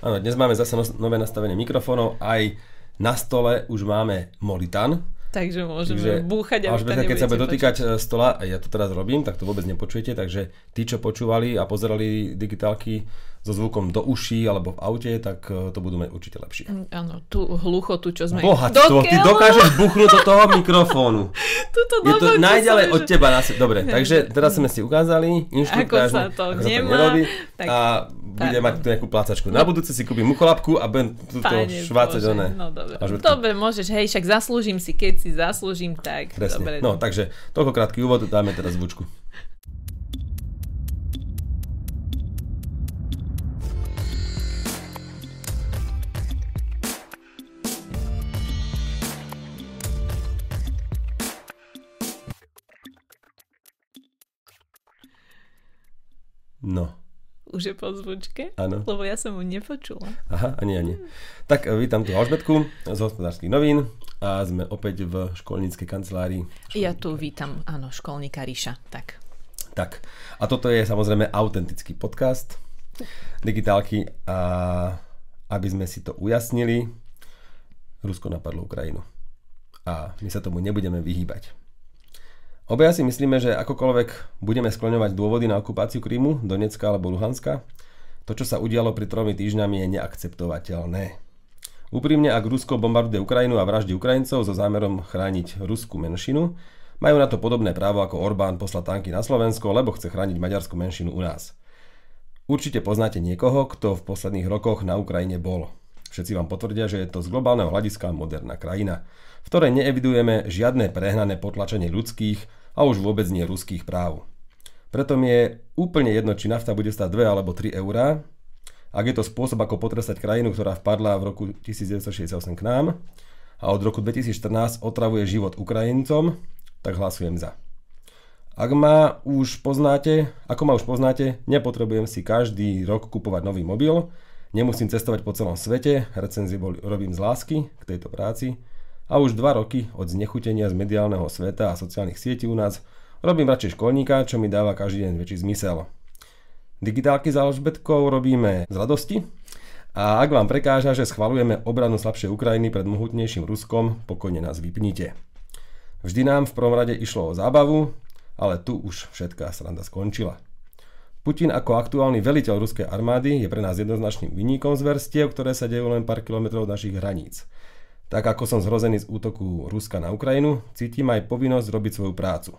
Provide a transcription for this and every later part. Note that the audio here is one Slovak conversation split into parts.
Áno, dnes máme zase nové nastavenie mikrofónov, aj na stole už máme Molitan. Takže môžeme takže, búchať a keď sa bude dotýkať počuť. E, stola, ja to teraz robím, tak to vôbec nepočujete, takže tí, čo počúvali a pozerali digitálky so zvukom do uší alebo v aute, tak e, to budú mať určite lepšie. Mm, áno, tú hluchotu, čo sme... Bohatstvo, ty dokážeš buchnúť do toho mikrofónu. Tuto Je to najďalej od teba. Na... Dobre, takže teraz sme si ukázali ako sa to, ako nemá, sa to nerobí tak, a bude mať tu nejakú plácačku. Na budúce si kúpim mucholapku a budem túto švácať do No dobre. dobre, môžeš, hej, však zaslúžim si, keď si zaslúžim, tak Presne. dobre. No, takže toľko krátky úvod, dáme teraz zvučku. No. Už je po zvučke? Áno. Lebo ja som mu nepočula. Aha, ani, ani. Tak e, vítam tu Alžbetku z hospodárskych novín a sme opäť v školníckej kancelárii. Školníka. Ja tu vítam, áno, školníka Ríša. Tak. Tak. A toto je samozrejme autentický podcast digitálky a aby sme si to ujasnili, Rusko napadlo Ukrajinu. A my sa tomu nebudeme vyhýbať. Obaja si myslíme, že akokoľvek budeme skloňovať dôvody na okupáciu Krímu, Donecka alebo Luhanska, to, čo sa udialo pri tromi týždňami, je neakceptovateľné. Úprimne, ak Rusko bombarduje Ukrajinu a vraždí Ukrajincov so zámerom chrániť ruskú menšinu, majú na to podobné právo ako Orbán poslať tanky na Slovensko, lebo chce chrániť maďarskú menšinu u nás. Určite poznáte niekoho, kto v posledných rokoch na Ukrajine bol. Všetci vám potvrdia, že je to z globálneho hľadiska moderná krajina, v ktorej neevidujeme žiadne prehnané potlačenie ľudských, a už vôbec nie ruských práv. Preto mi je úplne jedno, či nafta bude stať 2 alebo 3 eurá, ak je to spôsob, ako potrestať krajinu, ktorá vpadla v roku 1968 k nám a od roku 2014 otravuje život Ukrajincom, tak hlasujem za. Ak ma už poznáte, ako ma už poznáte, nepotrebujem si každý rok kupovať nový mobil, nemusím cestovať po celom svete, recenzie robím z lásky k tejto práci a už dva roky od znechutenia z mediálneho sveta a sociálnych sietí u nás robím radšej školníka, čo mi dáva každý deň väčší zmysel. Digitálky za Alžbetkou robíme z radosti a ak vám prekáža, že schvalujeme obranu slabšej Ukrajiny pred mohutnejším Ruskom, pokojne nás vypnite. Vždy nám v prvom rade išlo o zábavu, ale tu už všetká sranda skončila. Putin ako aktuálny veliteľ ruskej armády je pre nás jednoznačným vyníkom verstiev, ktoré sa dejú len pár kilometrov od našich hraníc. Tak ako som zhrozený z útoku Ruska na Ukrajinu, cítim aj povinnosť robiť svoju prácu.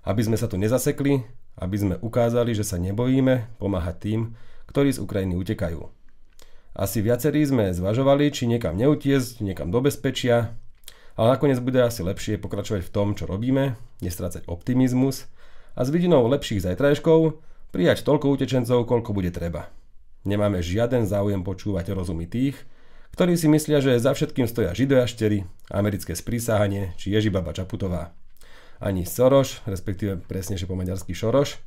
Aby sme sa tu nezasekli, aby sme ukázali, že sa nebojíme pomáhať tým, ktorí z Ukrajiny utekajú. Asi viacerí sme zvažovali, či niekam neutiesť, niekam do bezpečia, ale nakoniec bude asi lepšie pokračovať v tom, čo robíme, nestrácať optimizmus a s vidinou lepších zajtrajškov prijať toľko utečencov, koľko bude treba. Nemáme žiaden záujem počúvať rozumy tých, ktorí si myslia, že za všetkým stoja židojaštery, americké sprísahanie či Ježibaba Čaputová. Ani Soros, respektíve presnejšie po maďarsky Šoroš,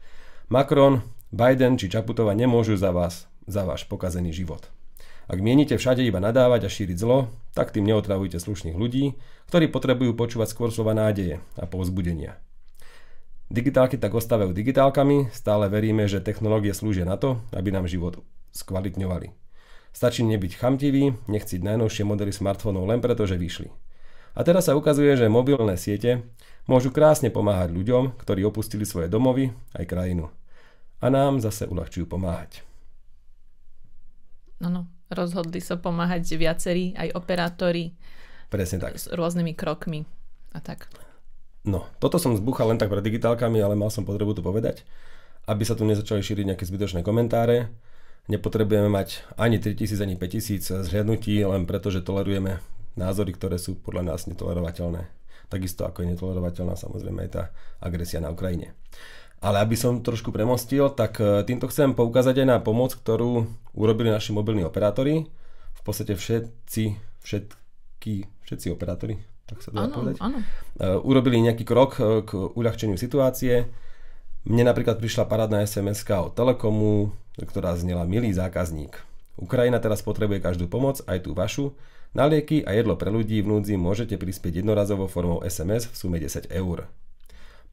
Macron, Biden či Čaputová nemôžu za vás, za váš pokazený život. Ak mienite všade iba nadávať a šíriť zlo, tak tým neotravujte slušných ľudí, ktorí potrebujú počúvať skôr slova nádeje a povzbudenia. Digitálky tak ostávajú digitálkami, stále veríme, že technológie slúžia na to, aby nám život skvalitňovali. Stačí nebyť chamtivý, nechciť najnovšie modely smartfónov len preto, že vyšli. A teraz sa ukazuje, že mobilné siete môžu krásne pomáhať ľuďom, ktorí opustili svoje domovy aj krajinu. A nám zase uľahčujú pomáhať. Áno, rozhodli sa pomáhať viacerí, aj operátori. Presne tak. S rôznymi krokmi a tak. No, toto som zbuchal len tak pred digitálkami, ale mal som potrebu to povedať, aby sa tu nezačali šíriť nejaké zbytočné komentáre nepotrebujeme mať ani 3000, ani 5000 zhliadnutí, len preto, že tolerujeme názory, ktoré sú podľa nás netolerovateľné. Takisto ako je netolerovateľná samozrejme aj tá agresia na Ukrajine. Ale aby som trošku premostil, tak e, týmto chcem poukázať aj na pomoc, ktorú urobili naši mobilní operátori. V podstate všetci, všetky, všetci operátori, tak sa dá povedať, áno. E, urobili nejaký krok e, k uľahčeniu situácie. Mne napríklad prišla parádna sms od Telekomu, ktorá znela Milý zákazník. Ukrajina teraz potrebuje každú pomoc, aj tú vašu. Na lieky a jedlo pre ľudí v núdzi môžete prispieť jednorazovo formou SMS v sume 10 eur.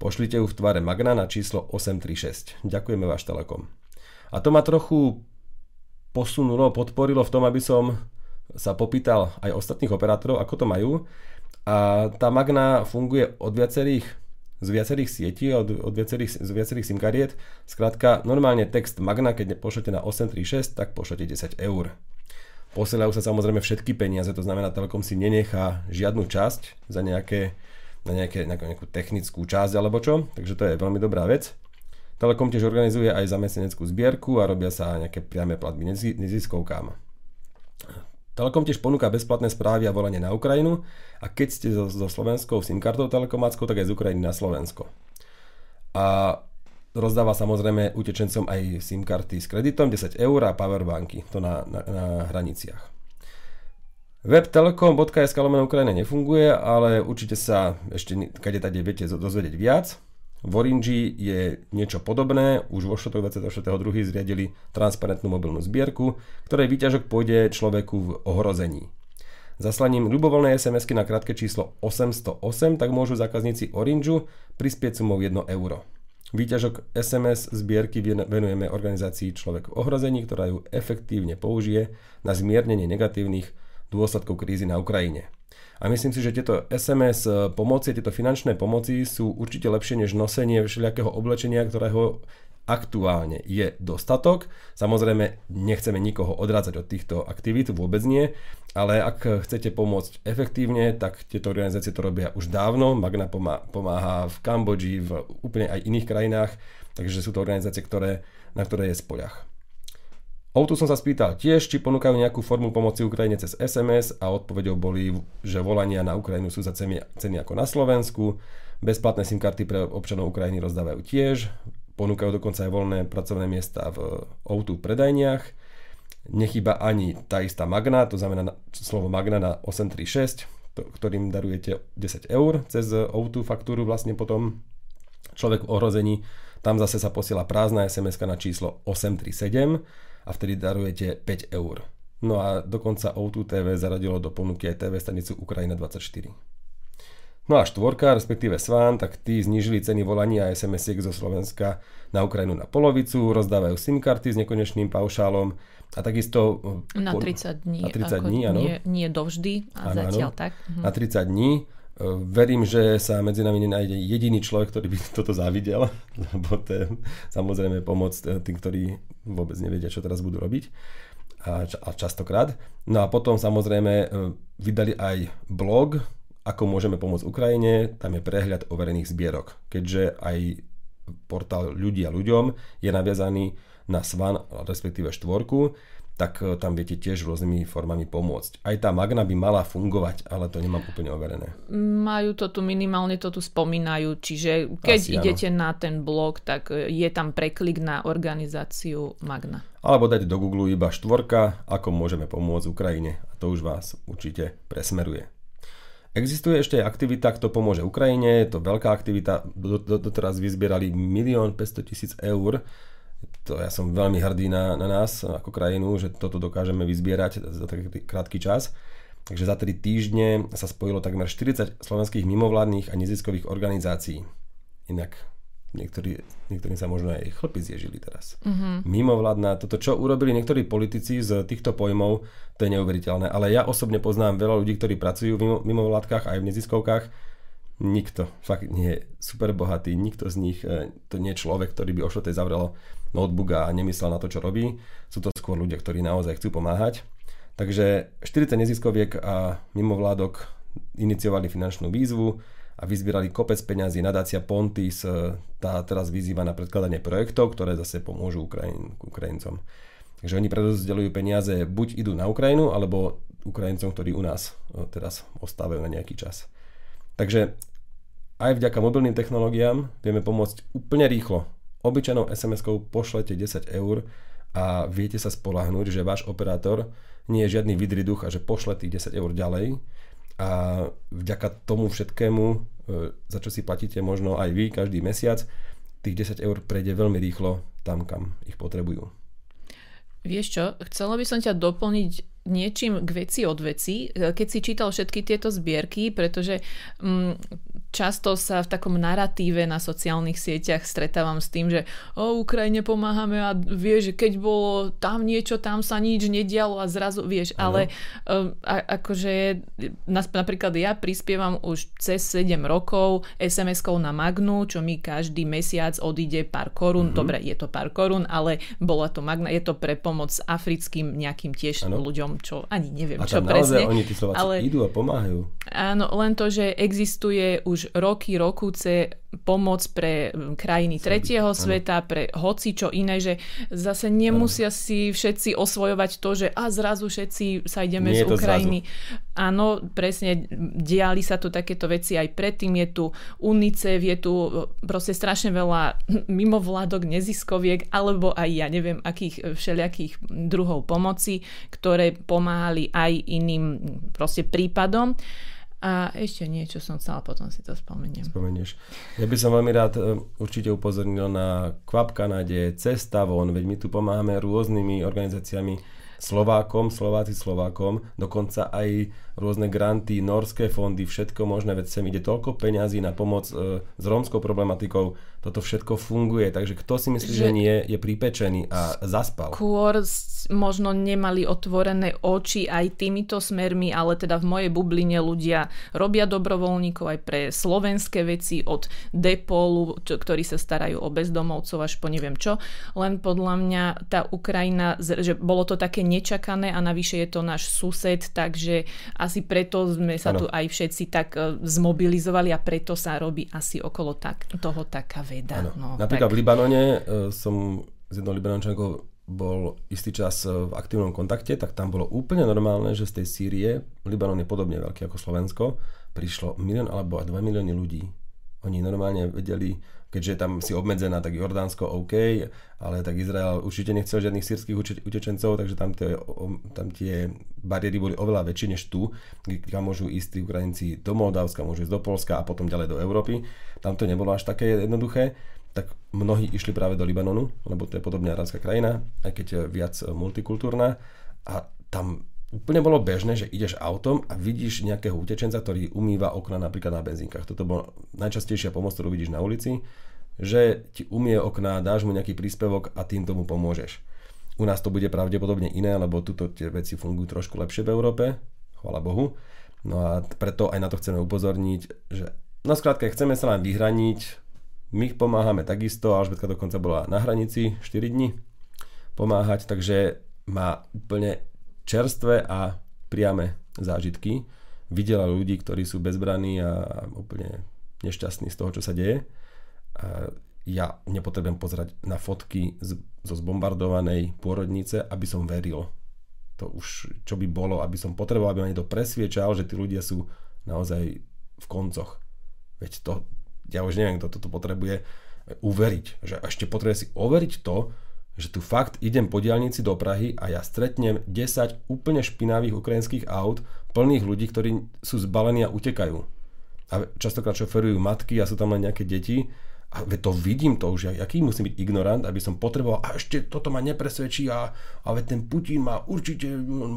Pošlite ju v tvare Magna na číslo 836. Ďakujeme váš Telekom. A to ma trochu posunulo, podporilo v tom, aby som sa popýtal aj ostatných operátorov, ako to majú. A tá Magna funguje od viacerých z viacerých sietí, od, od viacerých, z viacerých SIM kariet. Skrátka, normálne text Magna, keď pošlete na 836, tak pošlete 10 eur. Posielajú sa samozrejme všetky peniaze, to znamená, Telekom si nenechá žiadnu časť za nejaké, na nejaké, nejakú, nejakú technickú časť alebo čo, takže to je veľmi dobrá vec. Telekom tiež organizuje aj zamestnaneckú zbierku a robia sa nejaké priame platby neziskovkám. Telekom tiež ponúka bezplatné správy a volanie na Ukrajinu a keď ste so, so slovenskou SIM kartou telekomáckou, tak aj z Ukrajiny na Slovensko. A rozdáva samozrejme utečencom aj SIM karty s kreditom 10 eur a powerbanky, to na, na, na hraniciach. Web telekom.sk Ukrajina nefunguje, ale určite sa ešte kade tady viete dozvedieť viac. V Orange je niečo podobné, už vo štvrtok 24.2. zriadili transparentnú mobilnú zbierku, ktorej výťažok pôjde človeku v ohrození. Zaslaním ľubovoľnej sms na krátke číslo 808 tak môžu zákazníci Orange prispieť sumou 1 euro. Výťažok SMS zbierky venujeme organizácii Človek v ohrození, ktorá ju efektívne použije na zmiernenie negatívnych dôsledkov krízy na Ukrajine. A myslím si, že tieto SMS eh, pomoci, tieto finančné pomoci sú určite lepšie než nosenie všelijakého oblečenia, ktorého aktuálne je dostatok. Samozrejme, nechceme nikoho odrádzať od týchto aktivít, vôbec nie, ale ak chcete pomôcť efektívne, tak tieto organizácie to robia už dávno. Magna pomáha v Kambodži, v úplne aj iných krajinách, takže sú to organizácie, ktoré, na ktoré je spoľah. Outu som sa spýtal tiež, či ponúkajú nejakú formu pomoci Ukrajine cez SMS a odpovedou boli, že volania na Ukrajinu sú za ceny, ako na Slovensku. Bezplatné SIM karty pre občanov Ukrajiny rozdávajú tiež. Ponúkajú dokonca aj voľné pracovné miesta v Outu predajniach. Nechýba ani tá istá Magna, to znamená slovo Magna na 836, ktorým darujete 10 eur cez Outu faktúru vlastne potom človek v ohrození. Tam zase sa posiela prázdna SMS na číslo 837 a vtedy darujete 5 eur. No a dokonca O2 TV zaradilo do ponuky aj TV stanicu Ukrajina 24. No a štvorka, respektíve Svan, tak tí znížili ceny volania a SMS-iek zo Slovenska na Ukrajinu na polovicu, rozdávajú SIM karty s nekonečným paušálom a takisto... Na 30 dní. Na 30 dní, áno. Nie, nie dovždy, a áno, zatiaľ áno. tak. Mhm. Na 30 dní. Verím, že sa medzi nami nenájde jediný človek, ktorý by toto závidel, lebo to je samozrejme pomoc tým, ktorí vôbec nevedia, čo teraz budú robiť a, a častokrát. No a potom samozrejme e, vydali aj blog, ako môžeme pomôcť Ukrajine, tam je prehľad overených zbierok, keďže aj portál ľudia ľuďom je naviazaný na SVAN, respektíve štvorku, tak e, tam viete tiež rôznymi formami pomôcť. Aj tá Magna by mala fungovať, ale to nemám úplne overené. Majú to tu, minimálne to tu spomínajú, čiže keď Asi, idete áno. na ten blog, tak e, je tam preklik na organizáciu Magna. Alebo dať do Google iba štvorka, ako môžeme pomôcť Ukrajine. A to už vás určite presmeruje. Existuje ešte aj aktivita, kto pomôže Ukrajine, je to veľká aktivita, doteraz vyzbierali 1 500 000 eur to ja som veľmi hrdý na, na nás ako krajinu, že toto dokážeme vyzbierať za taký krátky čas. Takže za 3 týždne sa spojilo takmer 40 slovenských mimovládnych a neziskových organizácií. Inak niektorí, niektorí sa možno aj chlpy zježili teraz. Mm-hmm. Mimovládna, toto čo urobili niektorí politici z týchto pojmov, to je neuveriteľné. Ale ja osobne poznám veľa ľudí, ktorí pracujú v mimovládkach aj v neziskovkách. Nikto, fakt nie je super bohatý, nikto z nich, e, to nie je človek, ktorý by o tej zavrelo notebook a nemyslel na to, čo robí. Sú to skôr ľudia, ktorí naozaj chcú pomáhať. Takže 40 neziskoviek a mimovládok iniciovali finančnú výzvu a vyzbierali kopec peňazí. Nadácia Pontis tá teraz vyzýva na predkladanie projektov, ktoré zase pomôžu Ukrajin, Ukrajincom. Takže oni predozdelujú peniaze, buď idú na Ukrajinu, alebo Ukrajincom, ktorí u nás teraz ostávajú na nejaký čas. Takže aj vďaka mobilným technológiám vieme pomôcť úplne rýchlo obyčajnou SMS-kou pošlete 10 eur a viete sa spolahnúť, že váš operátor nie je žiadny vidriduch a že pošle tých 10 eur ďalej a vďaka tomu všetkému, e, za čo si platíte možno aj vy každý mesiac, tých 10 eur prejde veľmi rýchlo tam, kam ich potrebujú. Vieš čo, chcela by som ťa doplniť niečím k veci od veci, e, keď si čítal všetky tieto zbierky, pretože mm, často sa v takom narratíve na sociálnych sieťach stretávam s tým, že o Ukrajine pomáhame a vieš, keď bolo tam niečo, tam sa nič nedialo a zrazu, vieš, ano. ale um, a, akože napríklad ja prispievam už cez 7 rokov SMS-kou na Magnu, čo mi každý mesiac odíde pár korún, mm-hmm. dobre, je to pár korún, ale bola to Magna, je to pre pomoc africkým nejakým tiež ano. ľuďom, čo ani neviem, a čo presne. oni tí ale idú a pomáhajú. Áno, len to, že existuje už roky, rokúce pomoc pre krajiny tretieho sveta, pre hoci čo iné, že zase nemusia ano. si všetci osvojovať to, že a zrazu všetci sa ideme Nie z Ukrajiny. Áno, presne, diali sa tu takéto veci aj predtým. Je tu UNICEF, je tu proste strašne veľa mimovládok, neziskoviek, alebo aj ja neviem, akých všelijakých druhov pomoci, ktoré pomáhali aj iným proste prípadom. A ešte niečo som chcela, potom si to spomeniem. Spomenieš. Ja by som veľmi rád e, určite upozornil na Kvap Kanade, Cesta von, veď my tu pomáhame rôznymi organizáciami Slovákom, Slováci Slovákom, dokonca aj rôzne granty, norské fondy, všetko možné, veď sem ide toľko peňazí na pomoc e, s rómskou problematikou, toto všetko funguje, takže kto si myslí, že, že nie, je pripečený a zaspal. Skôr možno nemali otvorené oči aj týmito smermi, ale teda v mojej bubline ľudia robia dobrovoľníkov aj pre slovenské veci od Depolu, čo, ktorí sa starajú o bezdomovcov až po neviem čo, len podľa mňa tá Ukrajina, že bolo to také nečakané a navyše je to náš sused, takže asi preto sme sa ano. tu aj všetci tak e, zmobilizovali a preto sa robí asi okolo tak, toho taká veda. No, Napríklad tak... v Libanone uh, som s jednou Libanončankou bol istý čas e, v aktívnom kontakte, tak tam bolo úplne normálne, že z tej Sýrie, Libanon je podobne veľký ako Slovensko, prišlo milión alebo aj 2 milióny ľudí. Oni normálne vedeli, keďže tam si obmedzená, tak Jordánsko OK, ale tak Izrael určite nechcel žiadnych sírskych utečencov, takže tam tie, tam tie bariéry boli oveľa väčšie než tu, kam môžu ísť tí Ukrajinci do Moldavska, môžu ísť do Polska a potom ďalej do Európy. Tam to nebolo až také jednoduché, tak mnohí išli práve do Libanonu, lebo to je podobne arabská krajina, aj keď je viac multikultúrna a tam úplne bolo bežné, že ideš autom a vidíš nejakého utečenca, ktorý umýva okna napríklad na benzínkach. Toto bola najčastejšia pomoc, ktorú vidíš na ulici, že ti umie okná, dáš mu nejaký príspevok a tým tomu pomôžeš. U nás to bude pravdepodobne iné, lebo tuto tie veci fungujú trošku lepšie v Európe, chvala Bohu. No a preto aj na to chceme upozorniť, že no skrátka, chceme sa len vyhraniť, my pomáhame takisto, Alžbetka dokonca bola na hranici 4 dní pomáhať, takže má úplne čerstvé a priame zážitky. Videla ľudí, ktorí sú bezbraní a úplne nešťastní z toho, čo sa deje. Ja nepotrebujem pozerať na fotky z, zo zbombardovanej pôrodnice, aby som veril. To už, čo by bolo, aby som potreboval, aby ma niekto presviečal, že tí ľudia sú naozaj v koncoch. Veď to, ja už neviem, kto toto potrebuje uveriť. Že ešte potrebuje si overiť to, že tu fakt idem po diálnici do Prahy a ja stretnem 10 úplne špinavých ukrajinských aut plných ľudí, ktorí sú zbalení a utekajú. A častokrát šoferujú matky a sú tam len nejaké deti a to vidím to už, aký musím byť ignorant, aby som potreboval a ešte toto ma nepresvedčí a, a ten Putin má určite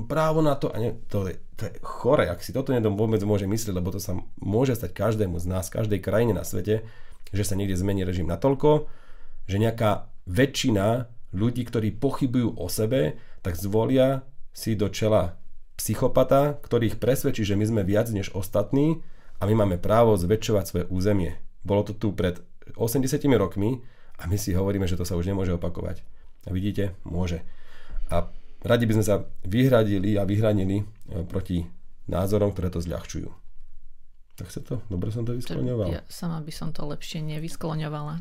právo na to. A nie, to, je, to je chore, ak si toto nedom vôbec môže myslieť, lebo to sa môže stať každému z nás, každej krajine na svete, že sa niekde zmení režim natoľko, že nejaká väčšina ľudí, ktorí pochybujú o sebe, tak zvolia si do čela psychopata, ktorý ich presvedčí, že my sme viac než ostatní a my máme právo zväčšovať svoje územie. Bolo to tu pred 80 rokmi a my si hovoríme, že to sa už nemôže opakovať. A vidíte, môže. A radi by sme sa vyhradili a vyhranili e, proti názorom, ktoré to zľahčujú. Tak sa to, dobre som to vyskloňoval. Ja sama by som to lepšie nevyskloňovala.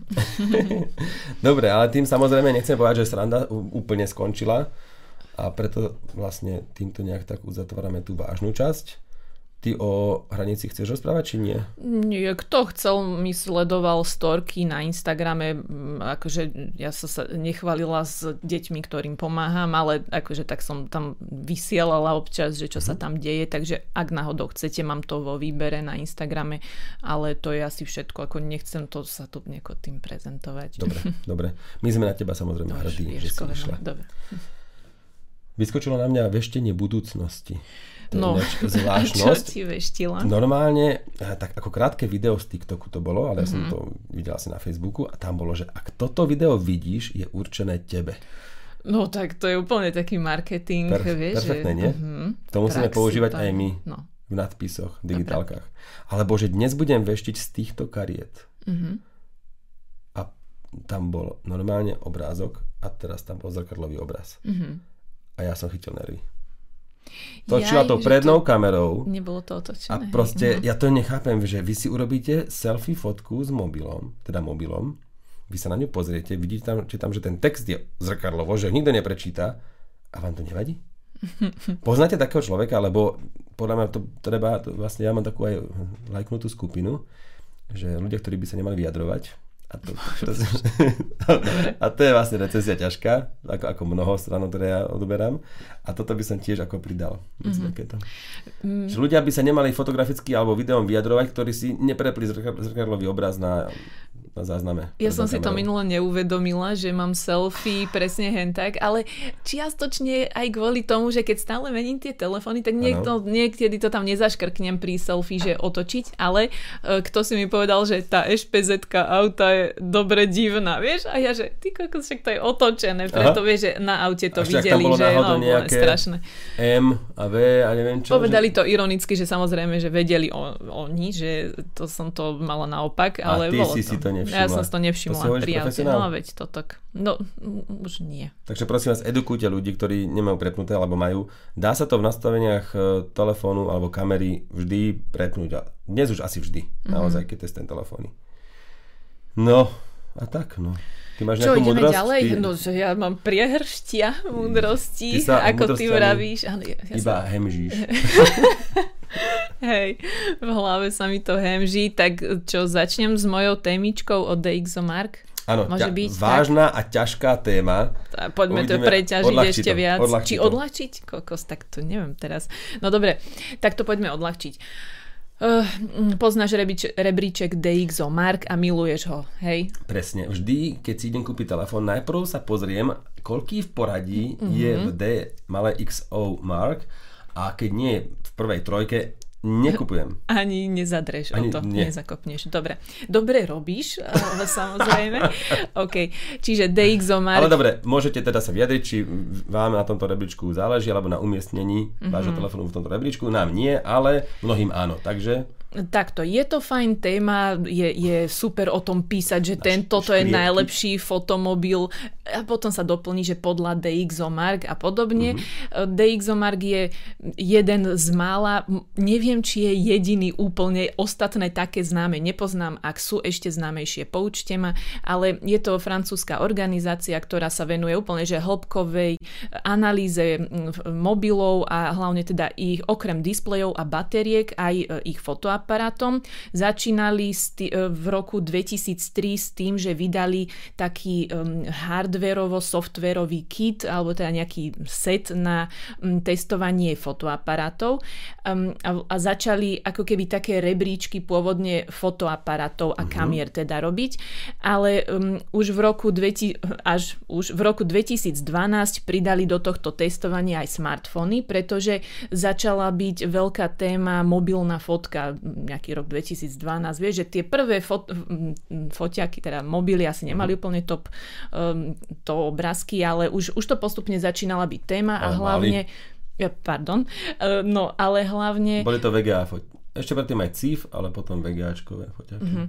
dobre, ale tým samozrejme nechcem povedať, že sranda úplne skončila a preto vlastne týmto nejak tak uzatvárame tú vážnu časť. Ty o hranici chceš rozprávať, či nie? Nie, kto chcel, mi sledoval storky na Instagrame, akože ja som sa nechvalila s deťmi, ktorým pomáham, ale akože tak som tam vysielala občas, že čo mm-hmm. sa mhm. tam deje, takže ak náhodou chcete, mám to vo výbere na Instagrame, ale to je asi všetko, ako nechcem to sa tu nieko tým prezentovať. Dobre, dobre. My sme na teba samozrejme hrdí, že si išla. Dobre. Vyskočilo na mňa veštenie budúcnosti. To No, je ináč čo zvláštnosť. ti veštila? Normálne, tak ako krátke video z TikToku to bolo, ale ja Mhm. som to videl asi na Facebooku a tam bolo, že ak toto video vidíš, je určené tebe. No tak to je úplne taký marketing, Perf- vieš. perfektné, že, nie? Mhm, To musíme praxi používať to aj my. No. v nadpisoch, v digitálkach. Alebo že dnes budem veštiť z týchto kariet. Mhm. A tam bol normálne obrázok a teraz tam bol zrkadlový obraz. Mhm. A ja som chytil nervy. Točila Jaj, to prednou kamerou Nebolo to a otočené. proste hej. ja to nechápem, že vy si urobíte selfie fotku s mobilom, teda mobilom, vy sa na ňu pozriete, vidíte tam, či tam, že ten text je zrkadlovo, že nikto neprečíta a vám to nevadí? Poznáte takého človeka, lebo podľa mňa to treba, to vlastne ja mám takú aj lajknutú skupinu, že ľudia, ktorí by sa nemali vyjadrovať, a to, a to je vlastne recenzia ťažká, ako, ako mnoho stran, ktoré ja odoberám. A toto by som tiež ako pridal. Mm-hmm. Takéto. Mm. Že ľudia by sa nemali fotograficky alebo videom vyjadrovať, ktorí si neprepli zrka- zrkadlový obraz na, na zázname. Ja som si to minule neuvedomila, že mám selfie presne hen tak, ale čiastočne aj kvôli tomu, že keď stále mením tie telefóny, tak niekto, niekedy to tam nezaškrknem pri selfie, že otočiť, ale e, kto si mi povedal, že tá špz auta je dobre divná, vieš? A ja, že ty kokos, však to je otočené, preto Aha. vieš, že na aute to A tam videli, že náhodou no, nejaké- strašné. M a V a neviem čo. Povedali to ironicky, že samozrejme, že vedeli o, oni, že to som to mala naopak, A ale ty bolo si to. si to nevšimla. Ja som si to nevšimla To si hovoríš pri aute. No veď to tak. No, mm, už nie. Takže prosím vás, edukujte ľudí, ktorí nemajú prepnuté alebo majú. Dá sa to v nastaveniach e, telefónu alebo kamery vždy prepnúť. A dnes už asi vždy. Mhm. Naozaj, keď je ten telefóny. No, a tak, no. Ty máš Čo, ideme múdrosť? ďalej? Ty No, že ja mám priehrštia múdrosti, Ty sa ako ty vravíš. Áno, ja, ja iba sa, hemžíš. hej, v hlave sa mi to hemží. Tak čo, začnem s mojou témičkou od DxOMark? Áno, Môže ťa, byť, vážna a ťažká téma. A poďme to Uvidíme. preťažiť Odľahči ešte to, viac. odľahči Či to. odľahčiť? Kokos, tak to neviem teraz. No dobre, tak to poďme odľahčiť. Uh, poznáš rebríček, rebríček DxOMark a miluješ ho, hej? Presne. Vždy, keď si idem kúpiť telefón, najprv sa pozriem, koľký v poradí Mhm. je v D malé XO Mark a keď nie je v prvej trojke, nekupujem. Ani nezadreš Ani o to, nie. nezakopneš. Dobre. Dobre robíš, ale samozrejme. OK, čiže DxOMark. Ale dobre, môžete teda sa vyjadriť, či vám na tomto rebríčku záleží, alebo na umiestnení Mhm. vášho telefónu v tomto rebríčku. Nám nie, ale mnohým áno. Takže Takto, je to fajn téma, je, je super o tom písať, že ten, toto je najlepší fotomobil a potom sa doplní, že podľa DxOMark a podobne. Mm-hmm. DxOMark je jeden z mála, neviem, či je jediný úplne, ostatné také známe nepoznám, ak sú ešte známejšie, poučte ma, ale je to francúzska organizácia, ktorá sa venuje úplne, že hĺbkovej analýze mm, v- mobilov a hlavne teda ich okrem displejov a batériek aj e, ich fotoaparátom. Začínali e, v roku 2003 s tým, že vydali taký hardwareovo-softwarový kit alebo teda nejaký set na testovanie fotoaparátov. A, začali ako keby také rebríčky pôvodne fotoaparátov a kamier teda robiť, ale už v roku 2000, až už v roku 2012 pridali do tohto testovania aj smartfóny, pretože začala byť veľká téma mobilná fotka, nejaký rok 2012, vieš, že tie prvé fot, foťaky, teda mobily asi nemali úplne top um, to obrázky, ale už, už to postupne začínala byť téma a Ale hlavne Ja, pardon. Uh, no, ale hlavne... boli to VGA foť. Ešte predtým aj CIF, ale potom VGAčkové foťaky. Mhm.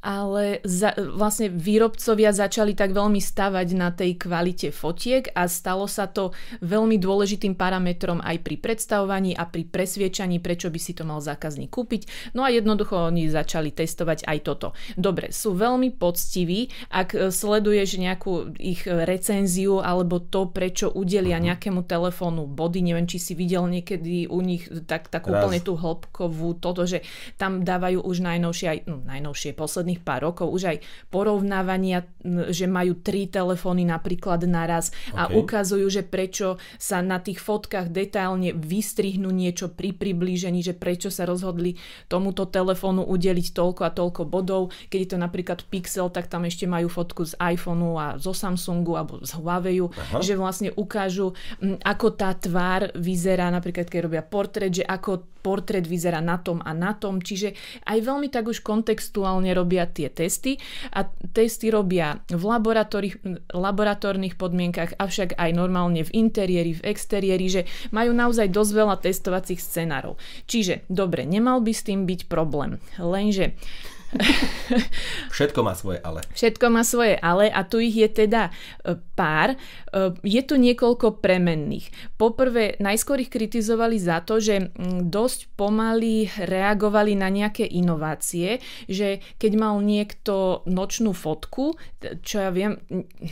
Ale za, vlastne výrobcovia začali tak veľmi stavať na tej kvalite fotiek a stalo sa to veľmi dôležitým parametrom aj pri predstavovaní a pri presviečaní, prečo by si to mal zákazník kúpiť. No a jednoducho oni začali testovať aj toto. Dobre, sú veľmi poctiví, ak e, sleduješ nejakú ich recenziu alebo to, prečo udelia nejakému telefónu body, neviem, či si videl niekedy u nich tak, takú Raz. úplne tú hĺbkovú toto, že tam dávajú už najnovšie, aj, no, najnovšie, posledný posledných pár rokov už aj porovnávania, že majú tri telefóny napríklad naraz okay. a ukazujú, že prečo sa na tých fotkách detailne vystrihnú niečo pri priblížení, že prečo sa rozhodli tomuto telefónu udeliť toľko a toľko bodov. Keď je to napríklad Pixel, tak tam ešte majú fotku z iPhoneu a zo Samsungu alebo z Huawei, že vlastne ukážu, ako tá tvár vyzerá, napríklad keď robia portrét, že ako portrét vyzerá na tom a na tom, čiže aj veľmi tak už kontextuálne robia tie testy. A testy robia v laboratórnych podmienkach, avšak aj normálne v interiéri, v exteriéri, že majú naozaj dosť veľa testovacích scenárov. Čiže, dobre, nemal by s tým byť problém, lenže Všetko má svoje ale. Všetko má svoje ale a tu ich je teda e, pár. E, je tu niekoľko premenných. Poprvé, najskôr ich kritizovali za to, že dosť pomaly reagovali na nejaké inovácie, že keď mal niekto nočnú fotku, čo ja viem,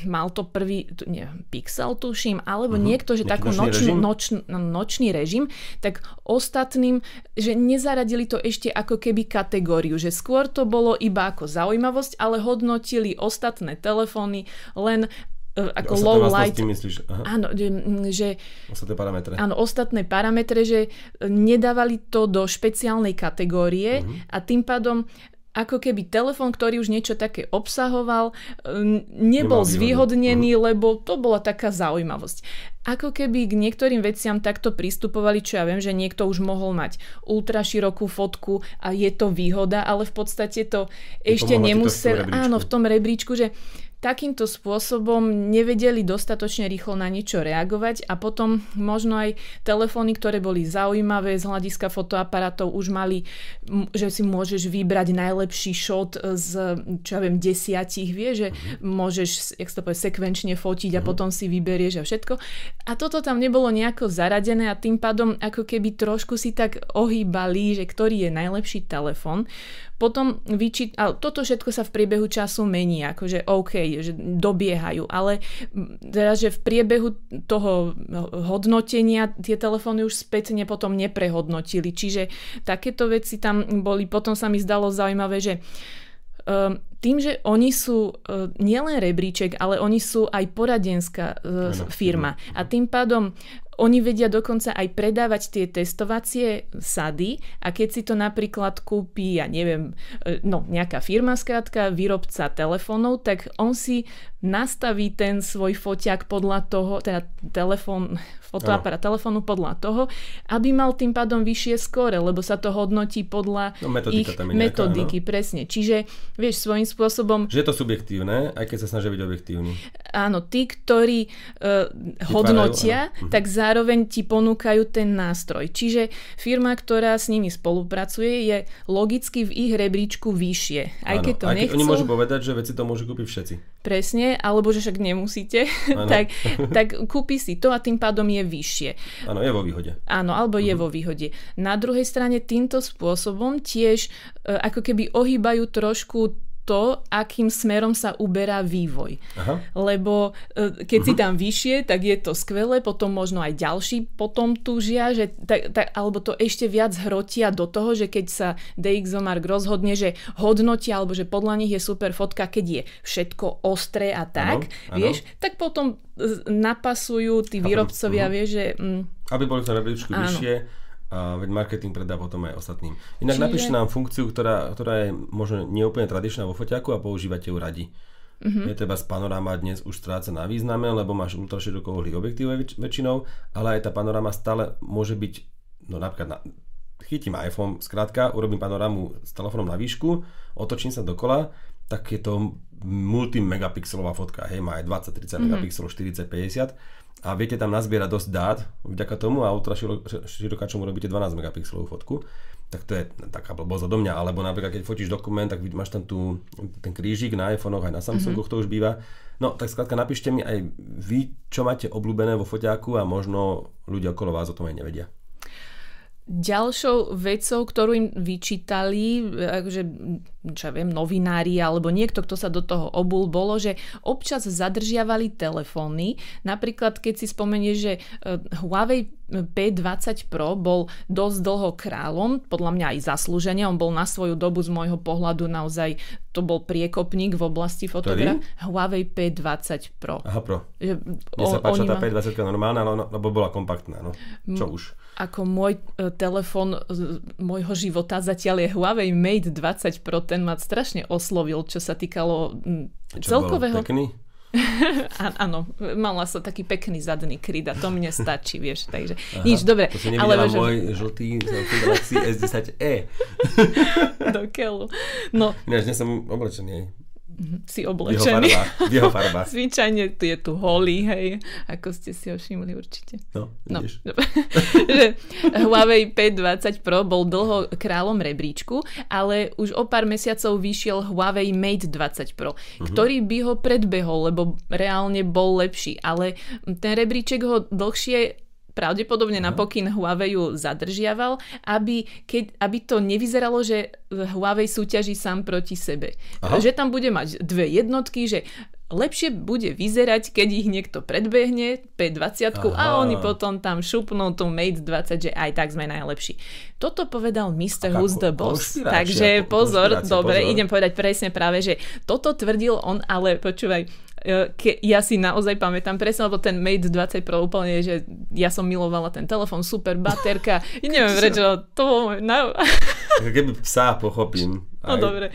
mal to prvý, nie, Pixel tuším, alebo uh-huh. niekto, že takú nočnú, noč, nočný režim, tak ostatným, že nezaradili to ešte ako keby kategóriu, že skôr to bolo iba ako zaujímavosť, ale hodnotili ostatné telefóny len e, ako ostatné low light. Myslíš? Aha. Áno, že... Ostatné parametre. Áno, ostatné parametre, že nedávali to do špeciálnej kategórie uh-huh. a tým pádom ako keby telefón, ktorý už niečo také obsahoval, nebol zvýhodnený, uh-huh. lebo to bola taká zaujímavosť. Ako keby k niektorým veciam takto pristupovali, čo ja viem, že niekto už mohol mať ultra širokú fotku a je to výhoda, ale v podstate to ešte nemusel... Áno, v tom rebríčku, že takýmto spôsobom nevedeli dostatočne rýchlo na niečo reagovať a potom možno aj telefóny, ktoré boli zaujímavé z hľadiska fotoaparátov už mali, že si môžeš vybrať najlepší shot z, čo ja viem, desiatich, vie, že uh-huh. môžeš, jak to povie, sekvenčne fotiť a uh-huh. potom si vyberieš a všetko. A toto tam nebolo nejako zaradené a tým pádom ako keby trošku si tak ohýbali, že ktorý je najlepší telefón. Potom vyčít, ale toto všetko sa v priebehu času mení, akože OK, že dobiehajú, ale teda, že v priebehu toho hodnotenia tie telefóny už spätne potom neprehodnotili. Čiže takéto veci tam boli, potom sa mi zdalo zaujímavé, že um, tým, že oni sú uh, nielen rebríček, ale oni sú aj poradenská uh, firma. A tým pádom oni vedia dokonca aj predávať tie testovacie sady a keď si to napríklad kúpi, ja neviem, e, no nejaká firma skrátka, výrobca telefónov, tak on si nastaví ten svoj foťák podľa toho, teda telefón, fotoaparát telefónu podľa toho, aby mal tým pádom vyššie skóre, lebo sa to hodnotí podľa no, ich metodiky, nejaká, presne. Čiže, vieš, svojím spôsobom... Že je to subjektívne, aj keď sa snažia byť objektívni. Áno, tí, ktorí uh, hodnotia, áno. tak za zároveň ti ponúkajú ten nástroj. Čiže firma, ktorá s nimi spolupracuje, je logicky v ich rebríčku vyššie. Aj keď to aj nechcú, oni môžu povedať, že veci to môžu kúpiť všetci. Presne, alebo že však nemusíte, tak, tak kúpi si to a tým pádom je vyššie. Áno, je vo výhode. Áno, alebo uh-huh. je mhm. vo výhode. Na druhej strane týmto spôsobom tiež e, ako keby ohýbajú trošku to, akým smerom sa uberá vývoj. Aha. Lebo e, keď uh-huh. si mhm. tam vyššie, tak je to skvelé, potom možno aj ďalší potom túžia, že tak, tak, alebo to ešte viac hrotia do toho, že keď sa DxOMark rozhodne, že hodnotia, alebo že podľa nich je super fotka, keď je všetko ostré a tak, ano, vieš, ano. tak potom napasujú tí výrobcovia, uh-huh. vieš, že... Mm, Aby boli to rebríčku vyššie, a veď marketing predá potom aj ostatným. Inak Čiže... napíšte nám funkciu, ktorá, ktorá je možno neúplne tradičná vo foťaku a používate ju radi. Uh-huh. Je teda z panoráma dnes už stráca na význame, lebo máš ultraširokouhlý objektív väč- väčšinou, ale aj tá panoráma stále môže byť, no napríklad na, chytím iPhone, skrátka, urobím panorámu s telefónom na výšku, otočím sa dokola, tak je to multimegapixelová fotka, hej, má aj 20, 30 mm-hmm. megapixelov, 40, 50 a viete tam nazbierať dosť dát vďaka tomu a ultra širokáčom robíte 12 megapixelovú fotku, tak to je taká blbosť do mňa. Alebo napríklad, keď fotíš dokument, tak máš tam tu ten krížik na iPhone aj na Samsungoch mm-hmm. to už býva. No, tak skrátka napíšte mi aj vy, čo máte obľúbené vo foťáku a možno ľudia okolo vás o tom aj nevedia. Ďalšou vecou, ktorú im vyčítali, akože, čo ja viem, novinári alebo niekto, kto sa do toho obul, bolo, že občas zadržiavali telefóny. Napríklad, keď si spomenie, že e, Huawei P20 Pro bol dosť dlho kráľom, podľa mňa aj zaslúženie, on bol na svoju dobu z môjho pohľadu naozaj, to bol priekopník v oblasti fotografie. Huawei P20 Pro. Aha, Pro. Že, Mne sa páčila tá ma... P20 normálna, no, lebo bola kompaktná, no. Čo už? Ako môj e, telefon z môjho života zatiaľ je Huawei Mate 20 Pro, ten ma strašne oslovil, čo sa týkalo čo, celkového... Bol pekný? Áno, mala som taký pekný zadný kryt a to mne stačí, vieš, takže Aha, nič, dobre. To si ale že... môj žltý Galaxy S10e. Do keľu. No. Ináč, dnes som oblečený si oblečený. V jeho farbách. Zvyčajne tu je tu holý, hej, ako ste si ho všimli určite. No, no. že Huawei P20 Pro bol dlho kráľom rebríčku, ale už o pár mesiacov vyšiel Huawei Mate 20 Pro, uh-huh. ktorý by ho predbehol, lebo reálne bol lepší, ale ten rebríček ho dlhšie pravdepodobne na pokyn Huawei zadržiaval, aby, keď, aby to nevyzeralo, že Huawei súťaží sám proti sebe. Aha. Že tam bude mať dve jednotky, že lepšie bude vyzerať, keď ich niekto predbehne P20 a oni potom tam šupnú tú Mate 20, že aj tak sme najlepší. Toto povedal Mr. Who's the Boss. Takže pozor, dobre, pozor. idem povedať presne práve, že toto tvrdil on, ale počúvaj, ke, ja si naozaj pamätám presne, lebo ten Mate 20 Pro úplne, že ja som milovala ten telefon, super baterka. Neviem prečo, to bol môj... Keby psa pochopím. No aj. dobre,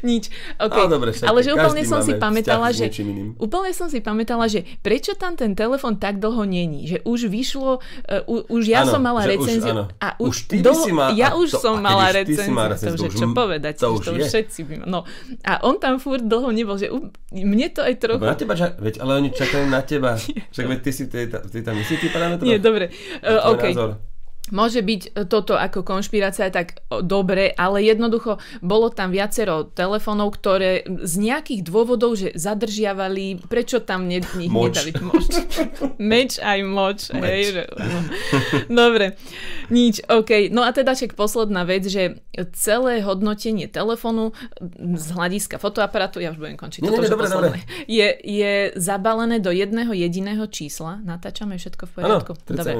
nič. Okay. No, dobre, však, Ale že úplne som si pamätala, že úplne som si pamätala, že prečo tam ten telefon tak dlho není. Že už vyšlo, uh, už ja ano, som mala recenziu. Už, a už, už ty dlho, si ma, ja už to, som mala recenziu. recenziu. To, že čo povedať, to, už, to už všetci by No. A on tam furt dlho nebol, že u, mne to aj trochu... na teba, veď, ale oni čakajú na teba. Však veď ty si ty tam myslí ty parametre? Nie, dobre. Uh, okay. Názor. Môže byť e, toto ako konšpirácia tak dobre, ale jednoducho bolo tam viacero telefónov, ktoré z nejakých dôvodov, že zadržiavali, prečo tam ne, ne, moč. nedali moč. Meč aj moč. Meč. Hej, že, no. Dobre, nič, OK. No a teda však posledná vec, že celé hodnotenie telefónu z hľadiska fotoaparátu, ja už budem končiť, nie, toto, nie, dobre, dobre. Je, je zabalené do jedného jediného čísla. Natáčame všetko v poriadku? Ano, dobre.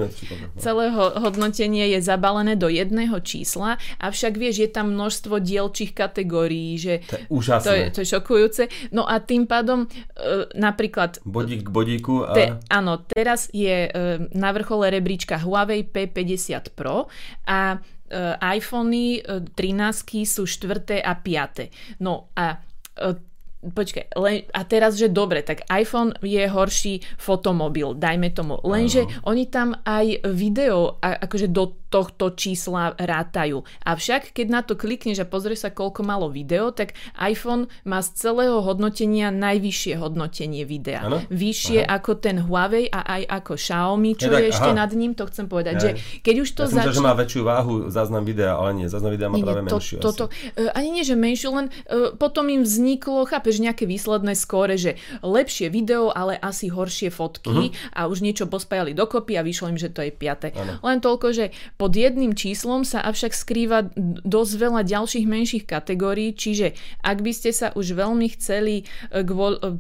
Celé hodnotenie hodnotenie je zabalené do jedného čísla, avšak vieš, je tam množstvo dielčích kategórií, že to je úžasné. To je, to je šokujúce. No a tým pádom e, napríklad... Bodík k bodíku a... Te, áno, teraz je e, na vrchole rebríčka Huawei P50 Pro a e, iPhony 13 e, sú 4. a 5. No a e, Počkaj, len, a teraz, že dobre, tak iPhone je horší fotomobil, dajme tomu. Lenže uh-huh. oni tam aj video a, akože do tohto čísla rátajú. Avšak, keď na to klikneš a pozrieš sa, koľko malo video, tak iPhone má z celého hodnotenia najvyššie hodnotenie videa. Ano? Vyššie aha. ako ten Huawei a aj ako Xiaomi, čo je, tak, je ešte aha. nad ním, to chcem povedať. Že keď už to ja začne... že má väčšiu váhu záznam videa, ale nie, záznam videa má nie, práve to, menšiu. Toto, uh, ani nie, že menšiu, len uh, potom im vzniklo, chápeš, nejaké výsledné skóre, že lepšie video, ale asi horšie fotky uh-huh. a už niečo pospájali dokopy a vyšlo im, že to je piate. Ano. Len toľko, že pod jedným číslom sa avšak skrýva dosť veľa ďalších menších kategórií, čiže ak by ste sa už veľmi chceli e, e,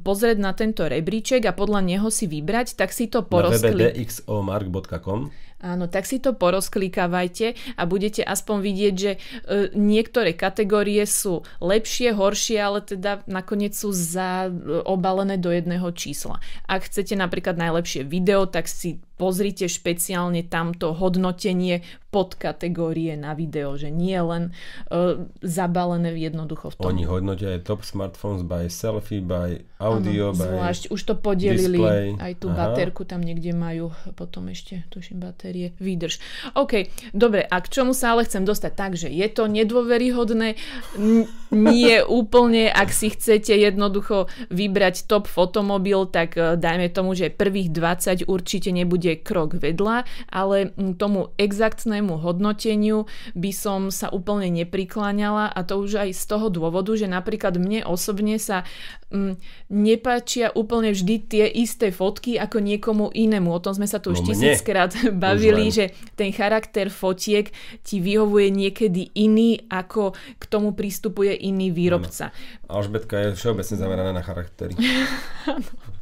pozrieť na tento rebríček a podľa neho si vybrať, tak si to porozkli... Áno, tak si to porozklikávajte a budete aspoň vidieť, že e, niektoré kategórie sú lepšie, horšie, ale teda nakoniec sú za, obalené do jedného čísla. Ak chcete napríklad najlepšie video, tak si pozrite špeciálne tamto hodnotenie podkategórie na video, že nie len uh, zabalené jednoducho v tom. Oni hodnotia aj top smartphones by selfie, by audio, ano, by zvlášť. Už to podelili, display. aj tú Aha. baterku tam niekde majú, potom ešte, tuším, batérie, výdrž. OK, dobre, a k čomu sa ale chcem dostať? Takže je to nedôveryhodné, n- nie úplne, ak si chcete jednoducho vybrať top fotomobil, tak uh, dajme tomu, že prvých 20 určite nebude ide krok vedľa, ale tomu exaktnému hodnoteniu by som sa úplne neprikláňala a to už aj z toho dôvodu, že napríklad mne osobne sa mm, nepáčia úplne vždy tie isté fotky ako niekomu inému. O tom sme sa tu už no tisíckrát bavili, že ten charakter fotiek ti vyhovuje niekedy iný, ako k tomu pristupuje iný výrobca. Alžbetka je všeobecne zameraná na charaktery.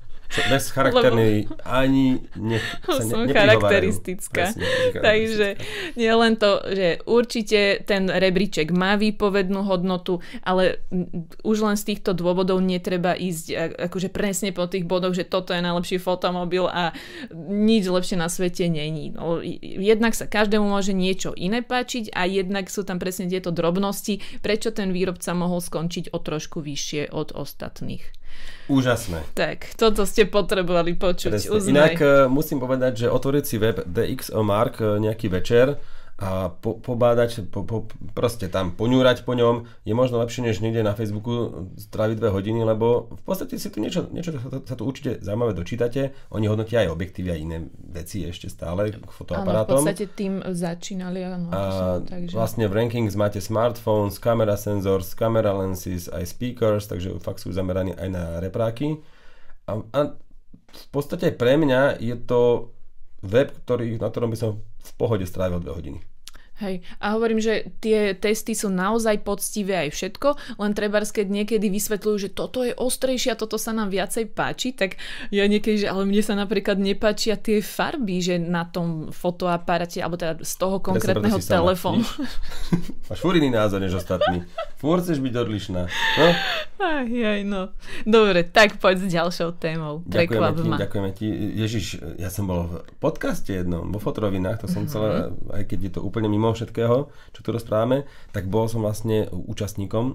bez charakternej Lebo... ani nech sa ne, Som charakteristická. Presne, Takže nie len to, že určite ten rebríček má výpovednú hodnotu, ale už len z týchto dôvodov netreba ísť akože presne po tých bodoch, že toto je najlepší fotomobil a nič lepšie na svete není. No, jednak sa každému môže niečo iné páčiť a jednak sú tam presne tieto drobnosti, prečo ten výrobca mohol skončiť o trošku vyššie od ostatných. Úžasné. Tak, toto ste potrebovali počuť. Inak uh, musím povedať, že otvoriť si web DXO Mark uh, nejaký večer a po, pobádať, po, po, proste tam poňúrať po ňom je možno lepšie, než niekde na Facebooku stráviť dve hodiny, lebo v podstate si tu niečo, niečo sa, sa tu určite zaujímavé dočítate. Oni hodnotia aj objektívy a iné veci ešte stále k fotoaparátom. Áno, v podstate tým začínali. Áno, a takže... vlastne v rankings máte smartphones, camera sensors, camera lenses, aj speakers, takže fakt sú zameraní aj na repráky. A, a v podstate pre mňa je to web, ktorý, na ktorom by som v pohode strávil dve hodiny. Hej, a hovorím, že tie testy sú naozaj poctivé aj všetko, len treba, keď niekedy vysvetľujú, že toto je ostrejšie a toto sa nám viacej páči, tak ja niekedy, že ale mne sa napríklad nepáčia tie farby, že na tom fotoaparáte, alebo teda z toho konkrétneho telefónu. Máš furt iný názor než ostatní. Fúr chceš byť odlišná. No? Aj, aj, no. Dobre, tak poď s ďalšou témou. Ďakujeme ti, ma. ďakujeme ti. Ježiš, ja som bol v podcaste jednom, vo fotrovinách, to som uh-huh. celé, aj keď je to úplne mimo mimo všetkého, čo tu rozprávame, tak bol som vlastne účastníkom e,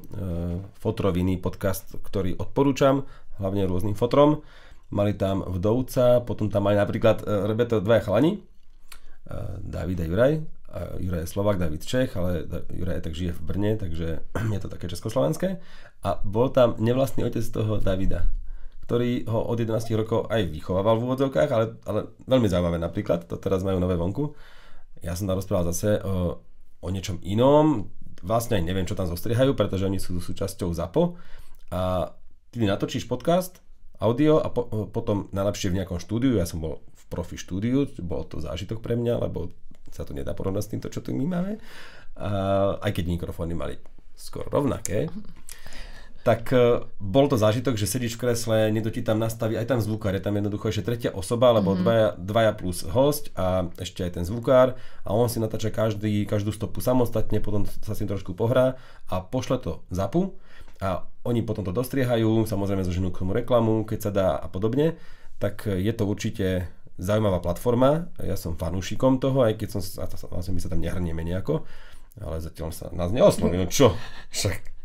Fotroviny, podcast, ktorý odporúčam, hlavne rôznym fotrom. Mali tam vdovca, potom tam mali napríklad, e, robia to dvaja chalani, e, David a Juraj. Juraj je Slovak, David Čech, ale Juraj tak žije v Brne, takže je to také československé. A bol tam nevlastný otec toho Davida, ktorý ho od 11 rokov aj vychovával v úvodzovkách, ale, ale veľmi zaujímavé napríklad, to teraz majú nové vonku ja som tam rozprával zase o, o niečom inom, vlastne aj neviem, čo tam zostriehajú, pretože oni sú súčasťou ZAPO. A ty natočíš podcast, audio a po, potom najlepšie v nejakom štúdiu, ja som bol v profi štúdiu, bol to zážitok pre mňa, lebo sa to nedá porovnať s týmto, čo tu my máme, a, aj keď mikrofóny mali skoro rovnaké tak uh, bol to zážitok, že sedíš v kresle, niekto ti tam nastaví, aj tam zvukár, je tam jednoducho ešte tretia osoba, alebo mm-hmm. dvaja, dvaja plus host a ešte aj ten zvukár. A on si natáča každý, každú stopu samostatne, potom sa s tým trošku pohrá a pošle to zapu. A oni potom to dostriehajú, samozrejme zoženú k tomu reklamu, keď sa dá a podobne, tak je to určite zaujímavá platforma, ja som fanúšikom toho, aj keď som, vlastne my sa tam nehrnieme nejako, ale zatiaľ sa nás neosloví, no čo, však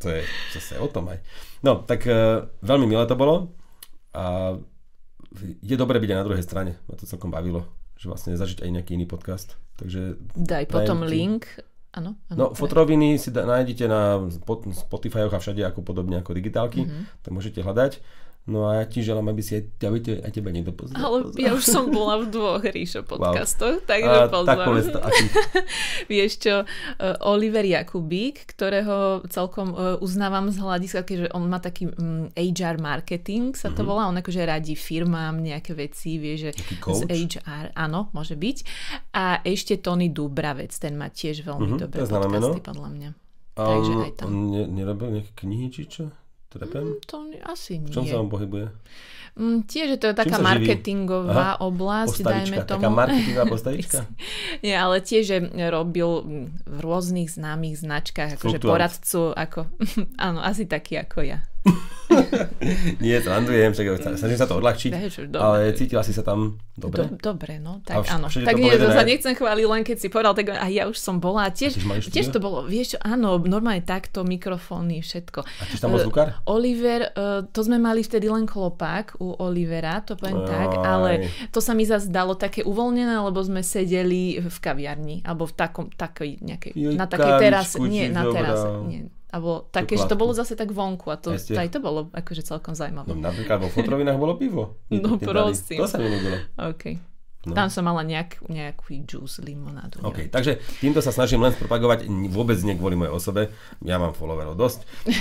to je zase o tom aj. No, tak uh, veľmi milé to bolo a je dobré byť aj na druhej strane. Ma to celkom bavilo, že vlastne zažiť aj nejaký iný podcast. Takže Daj potom ti... link. Ano, ano, no, fotroviny si da, nájdete na Spotify a všade ako podobne ako digitálky, mm-hmm. tak môžete hľadať. No a ja ti želám, aby si aj, aby te, aj teba niekto poznal. Ale ja už som bola v dvoch Ríšo podcastoch, wow. takže poznám. Tak povedz to, aký. Vieš čo, uh, Oliver Jakubík, ktorého celkom uh, uznávam z hľadiska, že on má taký mm, HR marketing, sa to mm-hmm. volá, on akože radí firmám nejaké veci, vie, že z HR, áno, môže byť. A ešte Tony Dubravec, ten má tiež veľmi mm-hmm, dobré podcasty, podľa mňa. Um, Takže aj tam. On ne, nerobil nejaké knihy, či čo? Trepem? Mm, to asi nie. V čom sa on pohybuje? Mm, tiež je to taká marketingová Aha, oblasť, postavička, dajme tomu. Taká marketingová postavička? Nie, ale tiež že robil v rôznych známych značkách, akože poradcu, ako, áno, asi taký ako ja. Nie, randujem, však snažím sa to odľahčiť, ale cítila si sa tam dobre? Do, dobre, no, tak áno. Tak nie, to sa nechcem chváliť, len keď si povedal, tak a ja už som bola. Tiež, tiež to bolo, vieš áno, normálne takto, mikrofóny, všetko. A tiež tam bol zvukár? Oliver, uh, to sme mali vtedy len klopák u Olivera, to poviem Aj. tak, ale to sa mi zase také uvoľnené, lebo sme sedeli v kaviarni, alebo v takom, takej nejakej, na takej terase, nie, na terase, nie, alebo také, že to bolo zase tak vonku a to, aj to bolo akože celkom zaujímavé. No napríklad vo fotrovinách bolo pivo. No prosím. To sa mi ľúbilo. OK. No. Tam som mala nejak, nejaký juice, limonádu. OK, takže týmto sa snažím len propagovať, vôbec nie kvôli mojej osobe. Ja mám followerov dosť.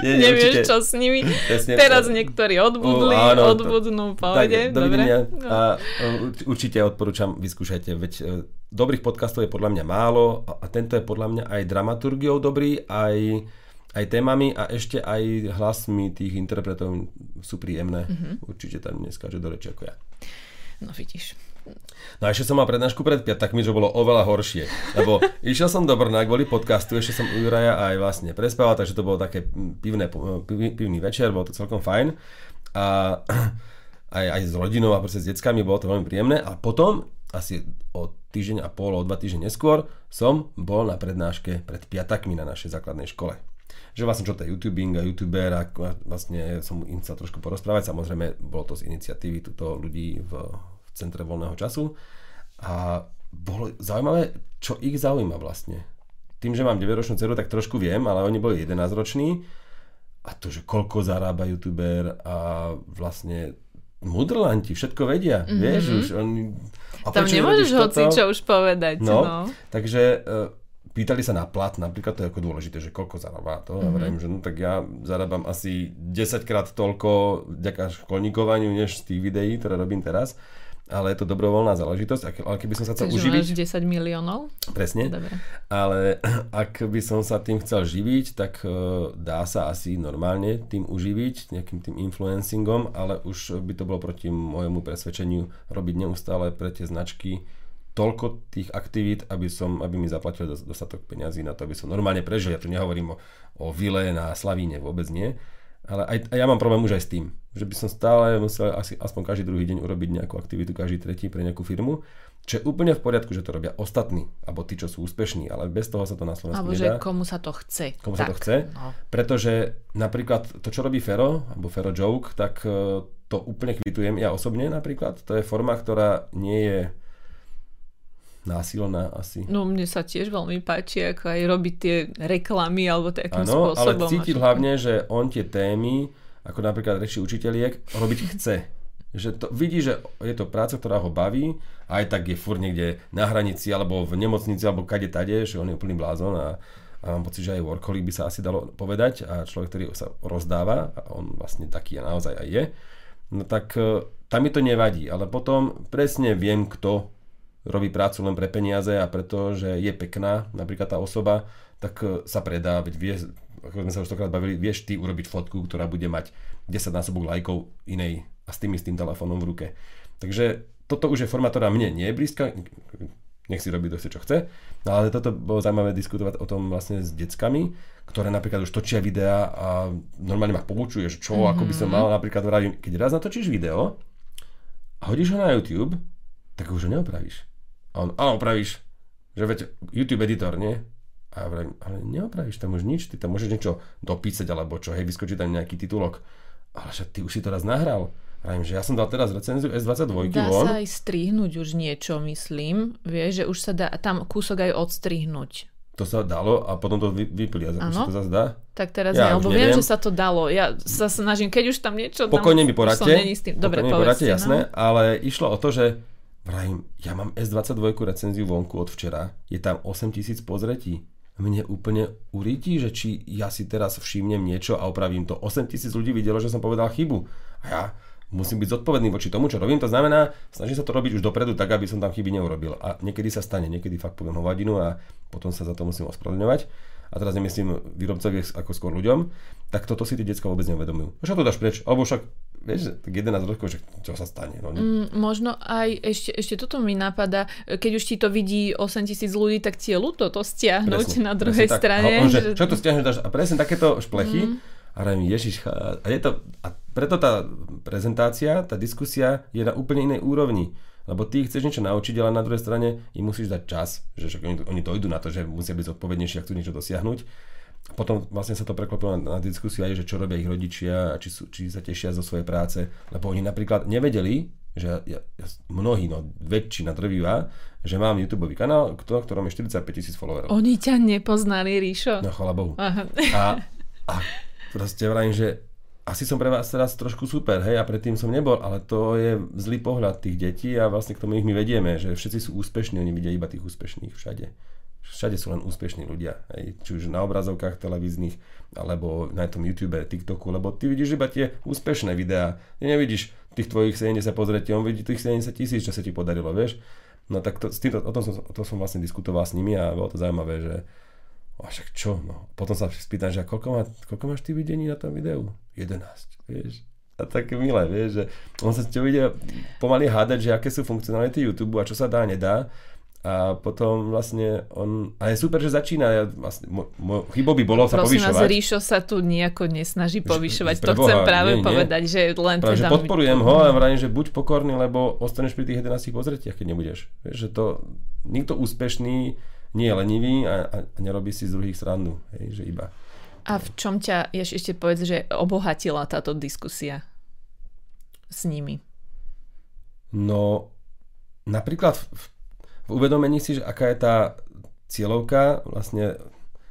nie, Nevieš, určite, čo s nimi. Presne, Teraz to, niektorí odbudli, uh, áno, odbudnú, povede. Tak, dobre. No. A určite odporúčam, vyskúšajte, veď e, dobrých podcastov je podľa mňa málo a, a tento je podľa mňa aj dramaturgiou dobrý, aj aj témami a ešte aj hlasmi tých interpretov sú príjemné. Mm-hmm. Určite tam neskáže do reči ako ja. No vidíš. No a ešte som mal prednášku pred piatakmi, že bolo oveľa horšie. Lebo išiel som do Brna kvôli podcastu, ešte som u Juraja aj vlastne prespával, takže to bolo také pivné, pivný večer, bolo to celkom fajn. A aj, aj s rodinou a proste s deckami, bolo to veľmi príjemné. A potom, asi o týždeň a pol, o dva týždne neskôr, som bol na prednáške pred piatakmi na našej základnej škole že vlastne čo to je YouTubing a YouTuber a vlastne som im chcel trošku porozprávať. Samozrejme, bolo to z iniciatívy túto ľudí v, v centre voľného času a bolo zaujímavé, čo ich zaujíma vlastne. Tým, že mám 9-ročnú dceru, tak trošku viem, ale oni boli 11-roční a to, že koľko zarába YouTuber a vlastne mudrlanti, všetko vedia, mm-hmm. vieš, už oni... A Tam nemôžeš hoci čo už povedať. No, no. takže uh, pýtali sa na plat, napríklad to je ako dôležité, že koľko zarába to. Mm-hmm. Ja vrajím, že no tak ja zarábam asi 10 krát toľko vďaka školníkovaniu, než z tých videí, ktoré robím teraz. Ale je to dobrovoľná záležitosť. Ale keby som sa chcel Čiže uživiť... 10 miliónov? Presne. Dobre. Ale ak by som sa tým chcel živiť, tak uh, dá sa asi normálne tým uživiť, nejakým tým influencingom, ale už by to bolo proti môjmu presvedčeniu robiť neustále pre tie značky toľko tých aktivít, aby, som, aby mi zaplatili dostatok peňazí na to, aby som normálne prežil. Ja tu nehovorím o, o vile na Slavíne, vôbec nie. Ale aj, aj ja mám problém už aj s tým, že by som stále musel asi aspoň každý druhý deň urobiť nejakú aktivitu, každý tretí pre nejakú firmu, čo je úplne v poriadku, že to robia ostatní, alebo tí, čo sú úspešní, ale bez toho sa to na Slovensku alebo nedá. že komu sa to chce. Komu tak, sa to chce, no. pretože napríklad to, čo robí Fero, alebo Fero Joke, tak e, to úplne kvitujem ja osobne napríklad. To je forma, ktorá nie je násilná asi. No mne sa tiež veľmi páči, ako aj robiť tie reklamy alebo takým ano, spôsobom. ale cítiť hlavne, že on tie témy, ako napríklad reči učiteľiek, robiť chce. Že to, vidí, že je to práca, ktorá ho baví aj tak je fur niekde na hranici alebo v nemocnici alebo kade tade, že on je úplný blázon a, a mám pocit, že aj workoholik by sa asi dalo povedať a človek, ktorý sa rozdáva a on vlastne taký naozaj aj je, no tak e, tam mi to nevadí, ale potom presne viem, kto robí prácu len pre peniaze a preto, že je pekná napríklad tá osoba, tak e, sa predá, veď vie, ako sme sa už tokrát bavili, vieš ty urobiť fotku, ktorá bude mať 10 násobok lajkov inej a s tým istým telefónom v ruke. Takže toto už je forma, ktorá mne nie je blízka, nech si robí to čo chce, no ale toto bolo zaujímavé diskutovať o tom vlastne s deckami, ktoré napríklad už točia videá a normálne ma poučuje, že čo, mm-hmm. ako by som mhm. mal napríklad vravím, keď raz natočíš video a hodíš ho na YouTube, tak už ho neopravíš. A on, áno, opravíš, že veď YouTube editor, nie? A vravím, ale neopravíš tam už nič, ty tam môžeš niečo dopísať alebo čo, hej, vyskočí tam nejaký titulok. Ale že ty už si to raz nahral. Vravím, že ja som dal teraz recenziu S22 Dá von. sa aj strihnúť už niečo, myslím. Vieš, že už sa dá tam kúsok aj odstrihnúť. To sa dalo a potom to vy, vypili. A sa to zase dá? Tak teraz ja, nie, lebo viem, že sa to dalo. Ja sa snažím, keď už tam niečo... Pokojne mi poradte. Dobre, mi poradte, jasné. No. Ale išlo o to, že Vrajím, ja mám S22 recenziu vonku od včera, je tam 8000 pozretí. Mne úplne uríti, že či ja si teraz všimnem niečo a opravím to. 8000 ľudí videlo, že som povedal chybu. A ja musím byť zodpovedný voči tomu, čo robím. To znamená, snažím sa to robiť už dopredu tak, aby som tam chyby neurobil. A niekedy sa stane, niekedy fakt poviem hovadinu a potom sa za to musím ospravedlňovať a teraz nemyslím výrobcovi ako skôr ľuďom, tak toto si tí detská vôbec neuvedomujú. Čo to dáš preč? Alebo však, vieš, tak 11 rokov, že čo sa stane? No, mm, možno aj ešte, ešte toto mi napadá, keď už ti to vidí 8 tisíc ľudí, tak cieľu to stiahnuť presne, na druhej presne strane. Tak. Že, čo to stiahneš? A presne takéto šplechy. Mm. A rajím, ježiš, a, je to, a preto tá prezentácia, tá diskusia je na úplne inej úrovni. Lebo ty chceš niečo naučiť, ale na druhej strane im musíš dať čas, že oni, oni dojdú na to, že musia byť zodpovednejší, ak chcú niečo dosiahnuť. A potom vlastne sa to preklopilo na, na diskusiu aj, že čo robia ich rodičia, či, sú, či sa tešia zo svojej práce. Lebo oni napríklad nevedeli, že ja, ja, mnohí, no väčšina drvivá, že mám YouTube kanál, kto, ktorom je 45 tisíc followerov. Oni ťa nepoznali, Ríšo. No chvala Bohu. Aha. A, a proste vrajím, že asi som pre vás teraz trošku super, hej, a predtým som nebol, ale to je zlý pohľad tých detí a vlastne k tomu ich my vedieme, že všetci sú úspešní, oni vidia iba tých úspešných všade. Všade sú len úspešní ľudia, hej, či už na obrazovkách televíznych, alebo na tom YouTube, TikToku, lebo ty vidíš iba tie úspešné videá. Ty nevidíš tých tvojich 70 pozrieť, on vidí tých 70 tisíc, čo sa ti podarilo, vieš. No tak to, s týmto, o, tom som, o tom som vlastne diskutoval s nimi a bolo to zaujímavé, že a však čo? No. Potom sa spýtam, že koľko, má, koľko máš ty videní na tom videu? 11, vieš. A tak milé, vieš, že on sa ťa vidie pomaly hádať, že aké sú funkcionality YouTube a čo sa dá, nedá. A potom vlastne on... A je super, že začína. Ja vlastne, mo, mo, chybo by bolo sa Prosím povyšovať. vás, Ríšo sa tu nejako nesnaží povyšovať. To chcem práve nie, nie. povedať, že len práve, teda... Že podporujem ho a vrajím, že buď pokorný, lebo ostaneš pri tých 11 pozretiach, keď nebudeš. Vieš, že to... Nikto úspešný nie je lenivý a, a nerobí si z druhých srandu. Hej, že iba. A v čom ťa, ješ, ešte povedz, že obohatila táto diskusia s nimi? No, napríklad v uvedomení si, že aká je tá cieľovka vlastne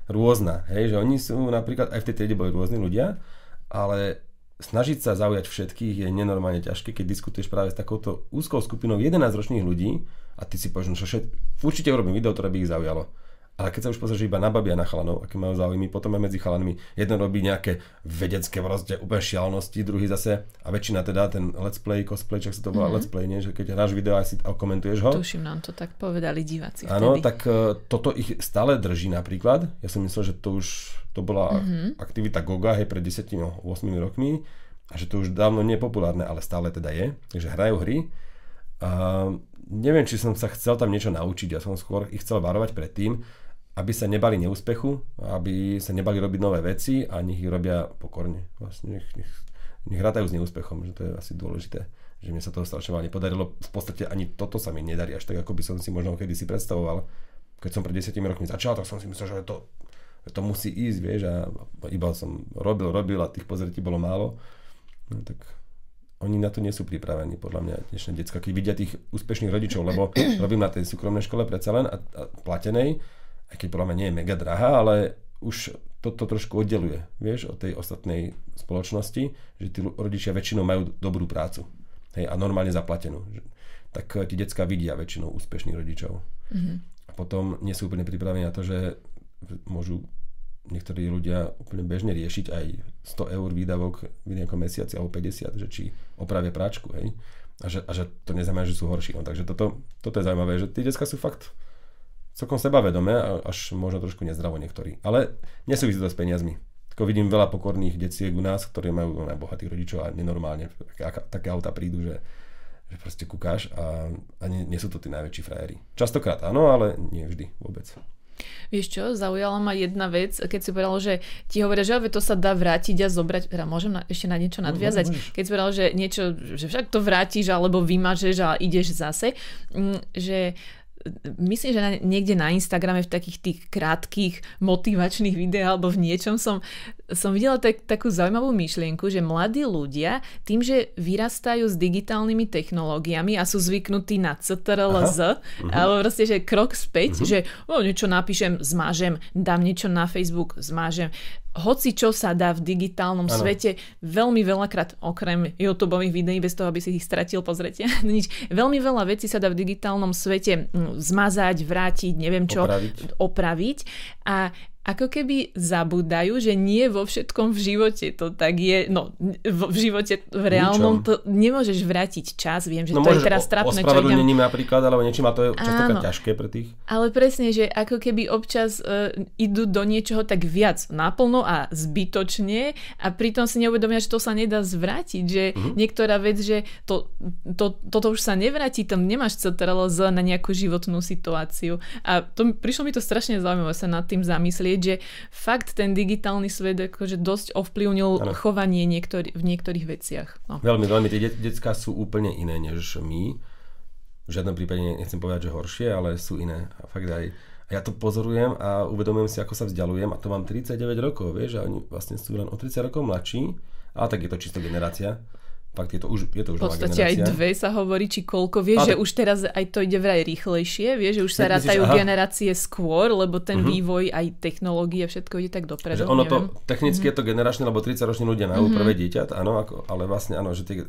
rôzna. Hej, že oni sú napríklad, aj v tej triede boli rôzni ľudia, ale snažiť sa zaujať všetkých je nenormálne ťažké, keď diskutuješ práve s takouto úzkou skupinou 11 ročných ľudí, a ty si povieš, no všet... určite urobím video, ktoré by ich zaujalo. Ale keď sa už pozrieš iba na babi a na chalanov, aké majú záujmy, potom aj medzi chalanmi. Jeden robí nejaké vedecké proste úplne šialnosti, druhý zase, a väčšina teda ten let's play, cosplay, čo sa to volá mm-hmm. let's play, nie? že keď hráš video a si a komentuješ ho. Tuším, nám to tak povedali diváci Áno, tak uh, toto ich stále drží napríklad. Ja som myslel, že to už to bola mm-hmm. aktivita Goga hej, pred 10-8 rokmi a že to už dávno nie je populárne, ale stále teda je. Takže hrajú hry. A neviem, či som sa chcel tam niečo naučiť, ja som skôr ich chcel varovať pred tým, aby sa nebali neúspechu, aby sa nebali robiť nové veci a nech ich robia pokorne. Vlastne nech, nech, nech rátajú s neúspechom, že to je asi dôležité. Že mne sa toho strašne veľa nepodarilo. V podstate ani toto sa mi nedarí až tak, ako by som si možno kedy si predstavoval. Keď som pred 10 rokmi začal, tak som si myslel, že to, to musí ísť, vieš, a iba som robil, robil a tých pozretí bolo málo. No, tak oni na to nie sú pripravení, podľa mňa, dnešné decka, keď vidia tých úspešných rodičov, lebo robím na tej súkromnej škole predsa len a, a platenej, aj keď podľa mňa nie je mega drahá, ale už toto to trošku oddeluje, vieš, od tej ostatnej spoločnosti, že tí rodičia väčšinou majú dobrú prácu hej, a normálne zaplatenú. Tak tí decka vidia väčšinou úspešných rodičov. Mm-hmm. A potom nie sú úplne pripravení na to, že môžu niektorí ľudia úplne bežne riešiť aj 100 eur výdavok v nejakom mesiaci alebo 50, že či opravia práčku, hej. A že, a že to neznamená, že sú horší. No, takže toto, toto je zaujímavé, že tie detská sú fakt celkom sebavedomé, až možno trošku nezdravo niektorí. Ale nesúvisí to s peniazmi. Tako vidím veľa pokorných deciek u nás, ktorí majú no, bohatých rodičov a nenormálne také, auta prídu, že, že proste kúkáš a, a nie, nie sú to tí najväčší frajeri. Častokrát áno, ale nie vždy vôbec. Vieš čo, zaujala ma jedna vec, keď si povedal, že ti hovoria, že to sa dá vrátiť a zobrať, teda môžem na, ešte na niečo nadviazať, keď si povedal, že niečo, že však to vrátiš alebo vymažeš a ideš zase, mm, že myslím, že niekde na Instagrame v takých tých krátkých motivačných videách alebo v niečom som, som videla tak, takú zaujímavú myšlienku, že mladí ľudia tým, že vyrastajú s digitálnymi technológiami a sú zvyknutí na CTRL-Z, uh-huh. alebo proste, že krok späť, uh-huh. že o, niečo napíšem, zmážem, dám niečo na Facebook, zmážem hoci čo sa dá v digitálnom ano. svete, veľmi veľakrát, okrem YouTube videí, bez toho, aby si ich stratil pozretia, nič, veľmi veľa vecí sa dá v digitálnom svete mm, zmazať, vrátiť, neviem čo, opraviť. opraviť. A ako keby zabúdajú, že nie vo všetkom v živote to tak je, no v živote v reálnom to nemôžeš vrátiť čas, viem, že no, to je teraz trapné. čo idem... napríklad, alebo niečím a to je častokrát ťažké pre tých. Ale presne, že ako keby občas uh, idú do niečoho tak viac naplno a zbytočne a pritom si neuvedomia, že to sa nedá zvrátiť, že uh-huh. niektorá vec, že to, to, toto už sa nevráti, tam nemáš CTRL na nejakú životnú situáciu a to, prišlo mi to strašne zaujímavé sa nad tým zamyslieť vidieť, že fakt ten digitálny svet akože dosť ovplyvnil ano. chovanie niektorý, v niektorých veciach. No. Veľmi, veľmi. Tie de- detská sú úplne iné než my. V žiadnom prípade nechcem povedať, že horšie, ale sú iné. A fakt aj ja to pozorujem a uvedomujem si, ako sa vzdialujem a to mám 39 rokov, vieš, a oni vlastne sú len o 30 rokov mladší, ale tak je to čisto generácia. Fakt je to už, je to už V podstate aj dve sa hovorí, či koľko. Vieš, že už teraz aj to ide vraj rýchlejšie, vieš, že už sa Myslíš, rátajú aha. generácie skôr, lebo ten uh-huh. vývoj, aj technológie, všetko ide tak dopredu. Že ono neviem. to, technicky uh-huh. je to generačné, lebo 30 roční ľudia majú uh-huh. prvé dieťa, áno, ako, ale vlastne áno, že tie,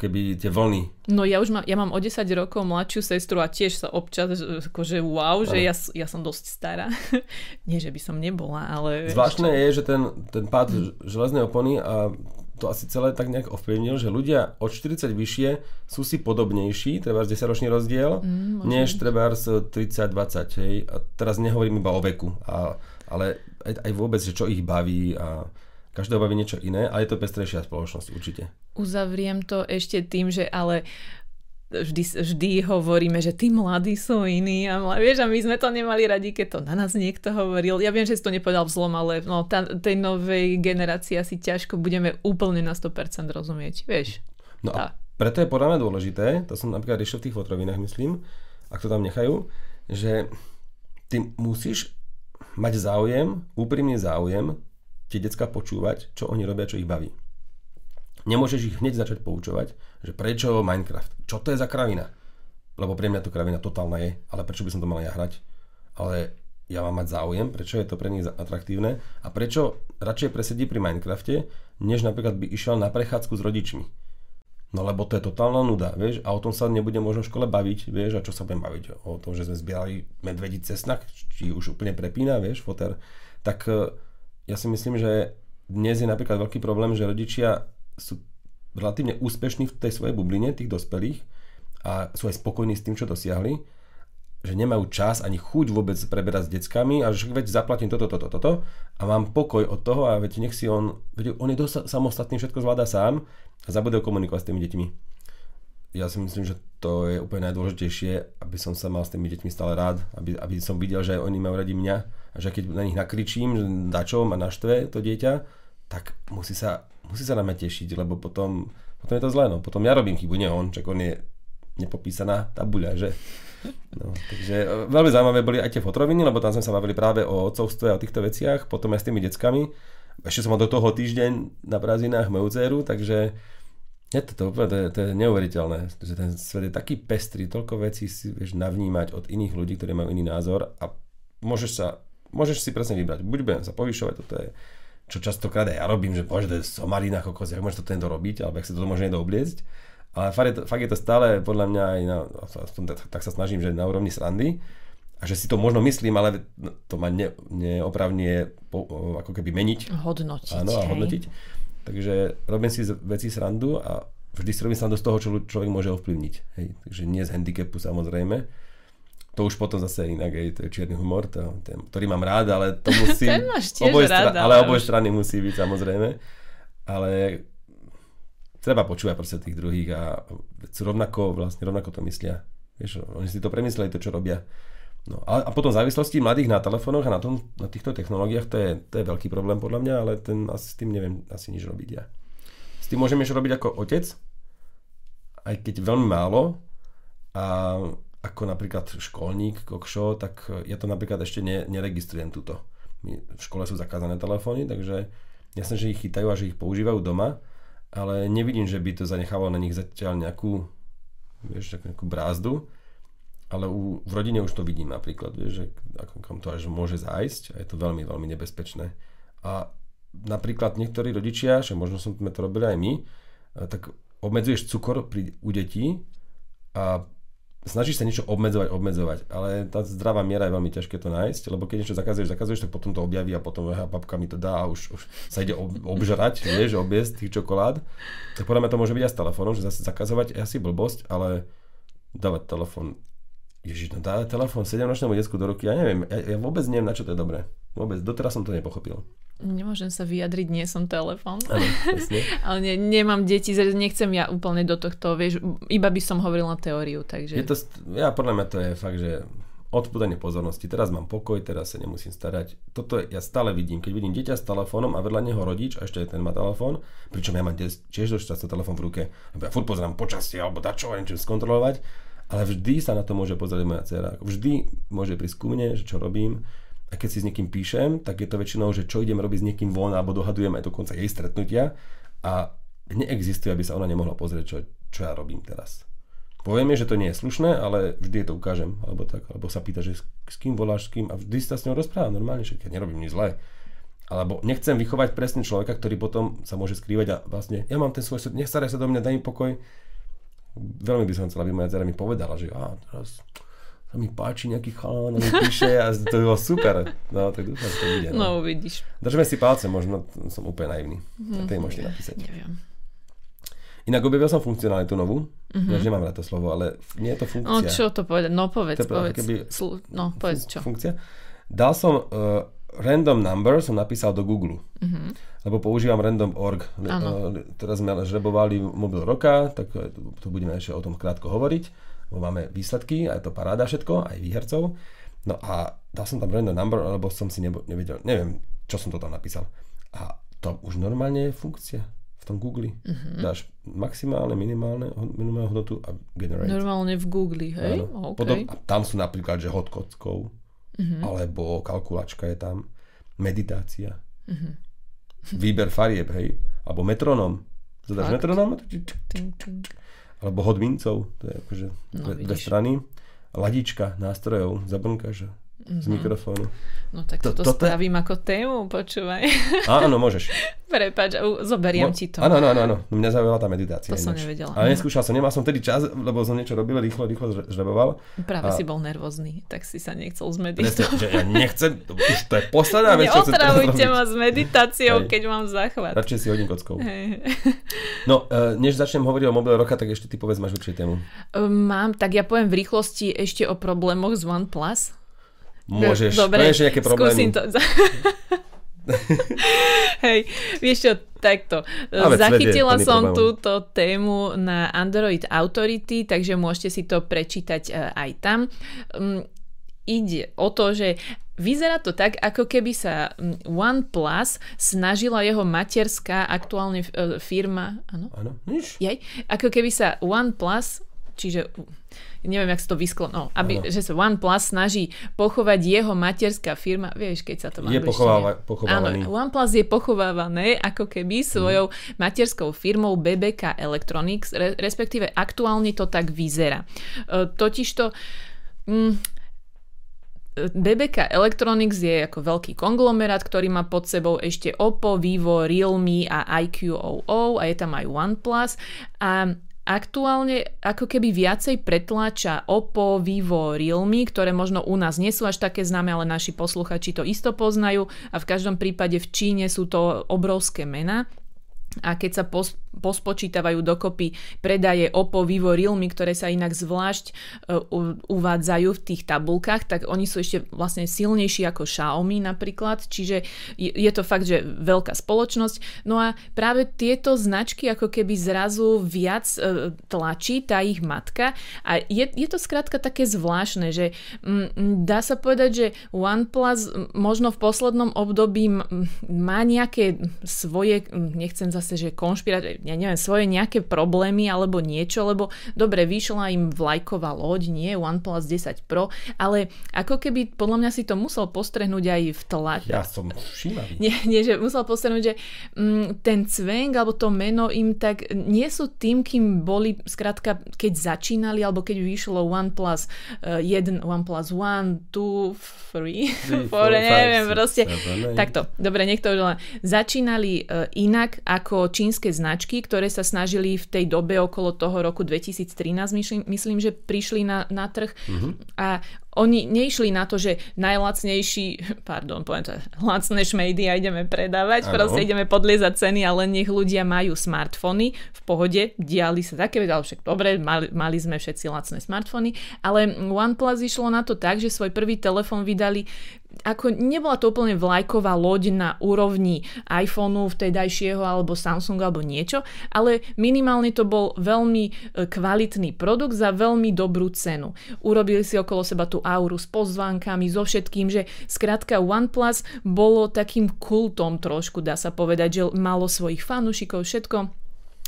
keby tie vlny. No ja už mám, ja mám o 10 rokov mladšiu sestru a tiež sa občas, akože wow, že ja, ja som dosť stará. Nie, že by som nebola, ale... Zvláštne je, že ten, ten pád uh-huh. železnej opony a to asi celé tak nejak ovplyvnil, že ľudia od 40 vyššie sú si podobnejší, treba 10 ročný rozdiel, mm, než treba 30-20. Hej. A teraz nehovorím iba o veku, a, ale aj, aj vôbec, že čo ich baví a každého baví niečo iné a je to pestrejšia spoločnosť určite. Uzavriem to ešte tým, že ale vždy, vždy hovoríme, že tí mladí sú iní a, mladí, vieš, a my sme to nemali radi, keď to na nás niekto hovoril. Ja viem, že si to nepovedal vzlom, ale no, tá, tej novej generácii asi ťažko budeme úplne na 100% rozumieť, vieš. No tá. a preto je podľa mňa dôležité, to som napríklad riešil v tých fotrovinách, myslím, ak to tam nechajú, že ty musíš mať záujem, úprimný záujem, tie decka počúvať, čo oni robia, čo ich baví. Nemôžeš ich hneď začať poučovať, že prečo Minecraft, čo to je za kravina. Lebo pre mňa to kravina totálna je, ale prečo by som to mal ja hrať. Ale ja mám mať záujem, prečo je to pre nich atraktívne a prečo radšej presedí pri Minecrafte, než napríklad by išiel na prechádzku s rodičmi. No lebo to je totálna nuda, vieš, a o tom sa nebude možno v škole baviť, vieš, a čo sa budem baviť? O tom, že sme zbierali medvedí cesnak, či už úplne prepína, vieš, foter. Tak e, ja si myslím, že dnes je napríklad veľký problém, že rodičia sú relatívne úspešní v tej svojej bubline, tých dospelých, a sú aj spokojní s tým, čo dosiahli, že nemajú čas ani chuť vôbec preberať s deckami a že veď zaplatím toto, toto, toto a mám pokoj od toho a veď nech si on, veď on je dosť samostatný, všetko zvláda sám a zabudol komunikovať s tými deťmi. Ja si myslím, že to je úplne najdôležitejšie, aby som sa mal s tými deťmi stále rád, aby, aby som videl, že aj oni majú radi mňa a že keď na nich nakričím, že dačo ma naštve to dieťa, tak musí sa musí sa na mňa tešiť, lebo potom, potom je to zlé, no. Potom ja robím chybu, nie on, čak on je nepopísaná tabuľa, že? No, takže e, veľmi zaujímavé boli aj tie fotroviny, lebo tam sme sa bavili práve o otcovstve a o týchto veciach, potom aj s tými deckami. Ešte som mal do toho týždeň na prázdninách moju dceru, takže je to, to, to, to je neuveriteľné, že ten svet je taký pestrý, toľko vecí si vieš navnímať od iných ľudí, ktorí majú iný názor a môžeš sa, môžeš si presne vybrať. Buď budem sa povyšovať, toto je čo častokrát aj ja robím, že bože, somarina kokos, ako môže to tento robiť, alebo ak sa to môže niekto obliecť. Ale fakt je, to, fakt je to stále podľa mňa aj na, tak, tak sa snažím, že na úrovni srandy, a že si to možno myslím, ale to ma ne, neopravnie po, ako keby meniť. Hodnotiť. Áno, a hodnotiť. Hej. Takže robím si veci srandu a vždy si robím srandu z toho, čo človek môže ovplyvniť. Hej. Takže nie z handicapu samozrejme, to už potom zase inak, je, to je čierny humor, to, ten, ktorý mám rád, ale to musí... ten máš tiež rád, ale... ale oboje strany musí byť samozrejme. Ale treba počúvať proste tých druhých a rovnako, vlastne rovnako to myslia. Vieš, oni si to premysleli, to, čo robia. No, a, a potom závislosti mladých na telefónoch a na, tom, na týchto technológiách, to je, to je veľký problém podľa mňa, ale ten, asi s tým neviem asi nič robiť ja. S tým môžem ešte robiť ako otec, aj keď veľmi málo. A ako napríklad školník, kokšo, tak ja to napríklad ešte ne, neregistrujem túto. My, v škole sú zakázané telefóny, takže jasné, že ich chytajú a že ich používajú doma, ale nevidím, že by to zanechávalo na nich zatiaľ nejakú, vieš, nejakú brázdu, ale u, v rodine už to vidím napríklad, vieš, že ako, kam to až môže zájsť a je to veľmi, veľmi nebezpečné. A napríklad niektorí rodičia, že možno sme to robili aj my, tak obmedzuješ cukor pri, u detí a snažíš sa niečo obmedzovať, obmedzovať, ale tá zdravá miera je veľmi ťažké to nájsť, lebo keď niečo zakazuješ, zakazuješ, tak potom to objaví a potom aha, babka mi to dá a už, už sa ide ob, obžrať, vieš, objesť tých čokolád. Tak podľa mňa to môže byť aj s telefónom, že zase zakazovať je asi blbosť, ale dávať telefón Ježiš, no dá telefón 7-ročnému decku do ruky, ja neviem, ja, ja vôbec neviem, na čo to je dobré. Vôbec, doteraz som to nepochopil. Nemôžem sa vyjadriť, nie som telefón. Ale ne, nemám deti, nechcem ja úplne do tohto, vieš, iba by som hovorila teóriu, takže... Je to, ja podľa mňa to je fakt, že odpúdanie pozornosti. Teraz mám pokoj, teraz sa nemusím starať. Toto ja stále vidím. Keď vidím dieťa s telefónom a vedľa neho rodič a ešte aj ten má telefón, pričom ja mám tiež dosť často telefón v ruke, lebo ja furt pozerám počasie alebo dačo, niečo skontrolovať, ale vždy sa na to môže pozrieť moja dcera. Vždy môže prísť ku mne, že čo robím. A keď si s niekým píšem, tak je to väčšinou, že čo idem robiť s niekým von, alebo dohadujem aj dokonca jej stretnutia. A neexistuje, aby sa ona nemohla pozrieť, čo, čo ja robím teraz. Poviem že to nie je slušné, ale vždy to ukážem, alebo tak, alebo sa pýta, že s, kým voláš, s kým, a vždy sa s ňou rozprávam normálne, že ja nerobím nič zlé. Alebo nechcem vychovať presne človeka, ktorý potom sa môže skrývať a vlastne, ja mám ten svoj svet, nestaraj sa do mňa, daj mi pokoj. Veľmi by som chcela, aby moja dcera mi povedala, že á, teraz sa mi páči nejaký chalán, mi píše a to by bolo super. No, tak dúfam, že to bude. No. no uvidíš. Držme si palce, možno som úplne naivný. Mm-hmm. To môžete napísať. Neviem. Inak objavil som funkcionalitu novú. Mm-hmm. Ja nemám na to slovo, ale nie je to funkcia. No čo to povedať? No povedz, to povedz. Keby, no povedz čo. Funkcia. Dal som uh, random number som napísal do Google. Mm-hmm. Lebo používam random.org. Ano. E, teraz sme žrebovali mobil roka, tak to budeme ešte o tom krátko hovoriť. Lebo máme výsledky, aj to paráda všetko, aj výhercov. No a dal som tam random number, lebo som si nebo, nevedel, neviem, čo som to tam napísal. A to už normálne je funkcia v tom Google. Mm-hmm. Dáš maximálne, minimálne, minimálne hodnotu a generate. Normálne v Google, hej? Okay. Podob, a tam sú napríklad, že hot kockov, mm-hmm. alebo kalkulačka je tam, meditácia, mm-hmm. výber farieb, hej, alebo metronom. Zadáš metronom? Alebo hod mincov, to je akože no, dve, dve strany. Ladička nástrojov, zabrnkáš mm-hmm. z mhm. mikrofónu. No tak to, toto spravím ako tému, počúvaj. Áno, môžeš. Prepač, zoberiem Mo, ti to. Áno, áno, áno, mňa zaujala tá meditácia. To som nevedela. Ale neskúšal som, nemal som tedy čas, lebo som niečo robil, rýchlo, rýchlo žreboval. Práve a... si bol nervózny, tak si sa nechcel zmeditovať. že ja nechcem, to, už to je posledná vec, čo Neotravujte ma s meditáciou, Hej. keď mám záchvat. Radšej si hodím kockou. Hej. No, uh, než začnem hovoriť o mobile roka, tak ešte ty povedz, máš určite tému. Mám, tak ja poviem v rýchlosti ešte o problémoch z OnePlus. Môžeš, Dobre, konečne nejaké problémy. Skúsim to. Hej, vieš čo, takto. Ale Zachytila som túto tému na Android Authority, takže môžete si to prečítať e, aj tam. Um, ide o to, že vyzerá to tak, ako keby sa OnePlus snažila jeho materská aktuálne e, firma, áno? Áno, Ako keby sa OnePlus, čiže neviem, jak sa to vysklo, no, aby, že sa OnePlus snaží pochovať jeho materská firma, vieš, keď sa to má Je pochováva, pochovávaný. Áno, OnePlus je pochovávané ako keby svojou mm. materskou firmou BBK Electronics, re, respektíve aktuálne to tak vyzerá. E, totižto mm, BBK Electronics je ako veľký konglomerát, ktorý má pod sebou ešte Oppo, Vivo, Realme a IQOO a je tam aj OnePlus a aktuálne ako keby viacej pretláča Oppo, Vivo, Realme, ktoré možno u nás nie sú až také známe, ale naši posluchači to isto poznajú a v každom prípade v Číne sú to obrovské mená a keď sa pos, pospočítavajú dokopy predaje Oppo, Vivo, Realme, ktoré sa inak zvlášť uh, uvádzajú v tých tabulkách, tak oni sú ešte vlastne silnejší ako Xiaomi napríklad, čiže je, to fakt, že veľká spoločnosť. No a práve tieto značky ako keby zrazu viac uh, tlačí tá ich matka a je, je to skrátka také zvláštne, že m, dá sa povedať, že OnePlus možno v poslednom období m, má nejaké svoje, nechcem zase, že konšpirácie, ja neviem, svoje nejaké problémy alebo niečo, lebo dobre, vyšla im vlajková loď, nie OnePlus 10 Pro, ale ako keby podľa mňa si to musel postrehnúť aj v tlači. Ja som všímavý. Nie, nie, že musel postrehnúť, že mm, ten cvenk alebo to meno im tak nie sú tým, kým boli, skrátka, keď začínali alebo keď vyšlo OnePlus uh, 1, OnePlus 1, 2, 3, 4, neviem, proste. Takto, dobre, niekto už len začínali uh, inak ako ako čínske značky, ktoré sa snažili v tej dobe okolo toho roku 2013, myslím, myslím že prišli na, na trh mm-hmm. a oni neišli na to, že najlacnejší, pardon, poviem to, lacné šmejdy a ideme predávať, ano. proste ideme podliezať ceny, ale nech ľudia majú smartfóny v pohode, diali sa také, ale však dobre, mali, mali sme všetci lacné smartfóny, ale OnePlus išlo na to tak, že svoj prvý telefón vydali ako nebola to úplne vlajková loď na úrovni iPhoneu vtedajšieho alebo Samsungu alebo niečo, ale minimálne to bol veľmi e, kvalitný produkt za veľmi dobrú cenu. Urobili si okolo seba tú auru s pozvánkami, so všetkým, že skrátka OnePlus bolo takým kultom trošku, dá sa povedať, že malo svojich fanúšikov, všetko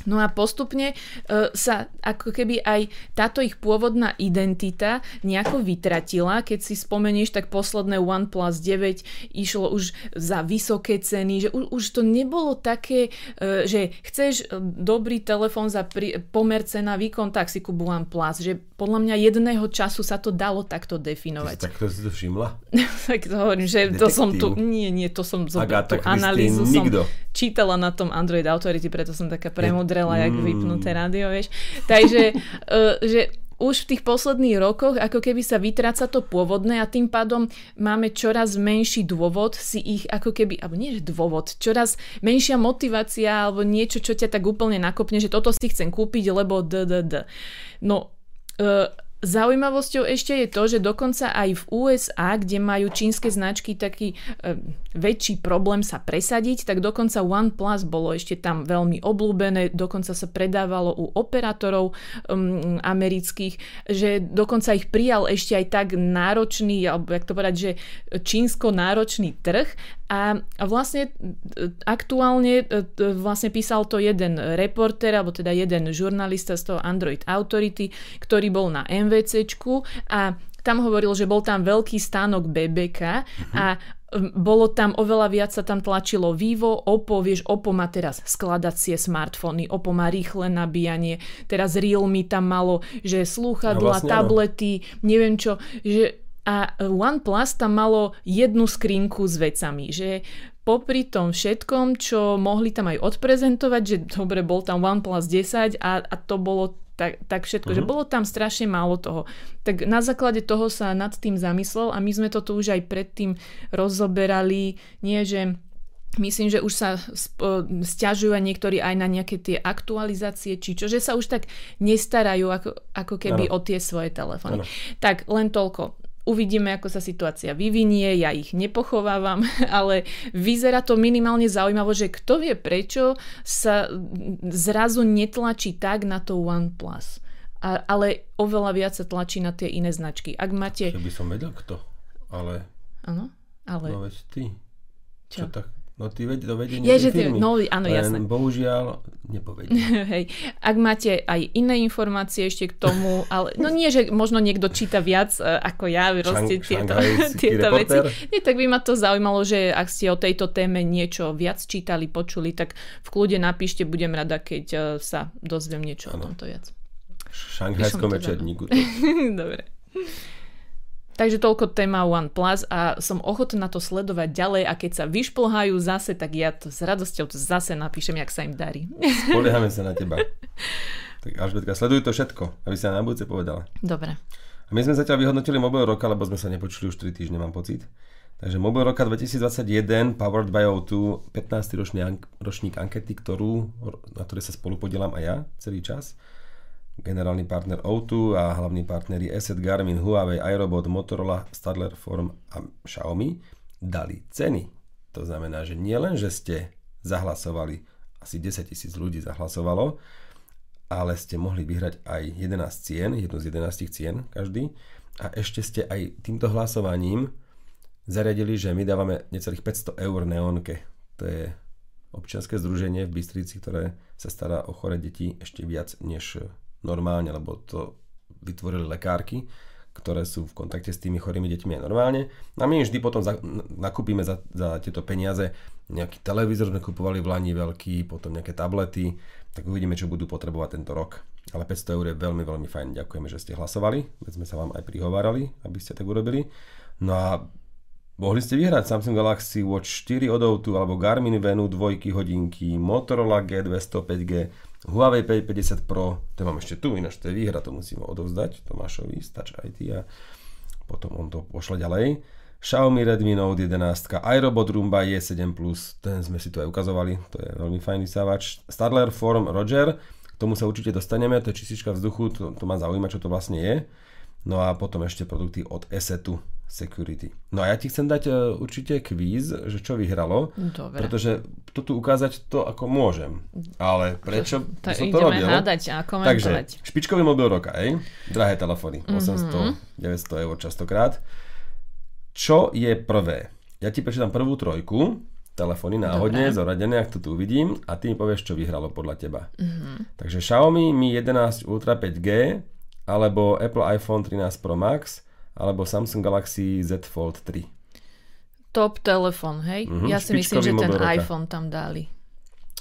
No a postupne uh, sa ako keby aj táto ich pôvodná identita nejako vytratila. Keď si spomenieš, tak posledné OnePlus 9 išlo už za vysoké ceny, že už, už to nebolo také, uh, že chceš dobrý telefón za pri, pomer cena výkon, tak si kúp OnePlus. Že podľa mňa jedného času sa to dalo takto definovať. Tak to si to všimla? tak to hovorím, že Detektív. to som tu, nie, nie, to som zobral tú analýzu, som čítala na tom Android Authority, preto som taká premodrela, mm. jak vypnuté rádio, vieš. Takže, uh, že už v tých posledných rokoch ako keby sa vytráca to pôvodné a tým pádom máme čoraz menší dôvod si ich ako keby, alebo nie dôvod, čoraz menšia motivácia alebo niečo, čo ťa tak úplne nakopne, že toto si chcem kúpiť, lebo d, d, d. No, uh, Zaujímavosťou ešte je to, že dokonca aj v USA, kde majú čínske značky taký e, väčší problém sa presadiť, tak dokonca OnePlus bolo ešte tam veľmi oblúbené, dokonca sa predávalo u operátorov um, amerických, že dokonca ich prijal ešte aj tak náročný, alebo jak to povedať, že čínsko náročný trh a vlastne e, aktuálne e, vlastne písal to jeden reporter, alebo teda jeden žurnalista z toho Android Authority, ktorý bol na MVCčku a tam hovoril, že bol tam veľký stánok BBK uh-huh. a bolo tam oveľa viac sa tam tlačilo Vivo, Oppo, vieš, Oppo má teraz skladacie smartfóny, Oppo má rýchle nabíjanie, teraz Realme tam malo, že slúchadla, vlastne, tablety, neviem čo, že a OnePlus tam malo jednu skrinku s vecami, že popri tom všetkom, čo mohli tam aj odprezentovať, že dobre, bol tam OnePlus 10 a, a to bolo tak, tak všetko, uh-huh. že mhm. bolo tam strašne málo toho. Tak na základe toho sa nad tým zamyslel a my sme to tu už aj predtým rozoberali, nie že Myslím, že už sa stiažujú aj niektorí aj na nejaké tie aktualizácie, či čo, že sa už tak nestarajú ako, ako keby ano. o tie svoje telefóny. Ano. Tak len toľko. Uvidíme, ako sa situácia vyvinie, ja ich nepochovávam, ale vyzerá to minimálne zaujímavo, že kto vie prečo sa zrazu netlačí tak na to OnePlus. A, ale oveľa viac sa tlačí na tie iné značky. Ak máte... Že by som vedel kto, ale... Áno, ale... No veď ty. Čo? Čo tak No ty ved, to vedenie je, že ty, no, áno, Len jasné. bohužiaľ nepovedie. Hej. Ak máte aj iné informácie ešte k tomu, ale no nie, že možno niekto číta viac uh, ako ja, proste Šang, tieto, tieto veci. Nie, tak by ma to zaujímalo, že ak ste o tejto téme niečo viac čítali, počuli, tak v kľude napíšte, budem rada, keď uh, sa dozviem niečo ano. o tomto viac. V šanghajskom večerníku. Dobre. Takže toľko téma OnePlus a som ochotná to sledovať ďalej a keď sa vyšplhajú zase, tak ja to s radosťou to zase napíšem, jak sa im darí. Spoliehame sa na teba. Tak Alžbetka, sleduj to všetko, aby sa na budúce povedala. Dobre. A my sme zatiaľ vyhodnotili mobil roka, lebo sme sa nepočuli už 3 týždne, mám pocit. Takže mobil roka 2021, Powered by O2, 15. ročný ročník ankety, ktorú, na ktorej sa spolu podielam aj ja celý čas generálny partner O2 a hlavní partneri Asset, Garmin, Huawei, iRobot, Motorola, Stadler, Form a Xiaomi dali ceny. To znamená, že nie len, že ste zahlasovali, asi 10 tisíc ľudí zahlasovalo, ale ste mohli vyhrať aj 11 cien, jednu z 11 cien každý a ešte ste aj týmto hlasovaním zariadili, že my dávame necelých 500 eur neonke. To je občianske združenie v Bystrici, ktoré sa stará o chore deti ešte viac než normálne, lebo to vytvorili lekárky, ktoré sú v kontakte s tými chorými deťmi aj normálne. A my vždy potom za, nakúpime za, za tieto peniaze nejaký televízor, sme kupovali v Lani veľký, potom nejaké tablety, tak uvidíme, čo budú potrebovať tento rok. Ale 500 eur je veľmi, veľmi fajn. Ďakujeme, že ste hlasovali, veď sme sa vám aj prihovárali, aby ste tak urobili. No a mohli ste vyhrať Samsung Galaxy Watch 4 od Outu, alebo Garmin Venu 2 hodinky, Motorola G200 5G, Huawei P50 Pro, to mám ešte tu, ináč to je výhra, to musíme odovzdať Tomášovi z Touch IT a potom on to pošle ďalej. Xiaomi Redmi Note 11, iRobot Roomba E7+, ten sme si tu aj ukazovali, to je veľmi fajn vysávač. Stadler Form Roger, k tomu sa určite dostaneme, to je čistička vzduchu, to, to ma zaujíma, čo to vlastne je. No a potom ešte produkty od Esetu, security. No a ja ti chcem dať uh, určite kvíz, že čo vyhralo, Dobre. pretože to tu ukázať to ako môžem. Ale prečo to, to som to robil? hádať a komentovať. Takže špičkový mobil roka, ej? Drahé telefóny, mm-hmm. 800, 900 eur častokrát. Čo je prvé? Ja ti prečítam prvú trojku telefóny náhodne, Dobre. zoradené, ak to tu uvidím a ty mi povieš, čo vyhralo podľa teba. Mhm. Takže Xiaomi Mi 11 Ultra 5G alebo Apple iPhone 13 Pro Max alebo Samsung Galaxy Z Fold 3. Top telefon, hej? Mhm, Ja si myslím, že ten roka. iPhone tam dali.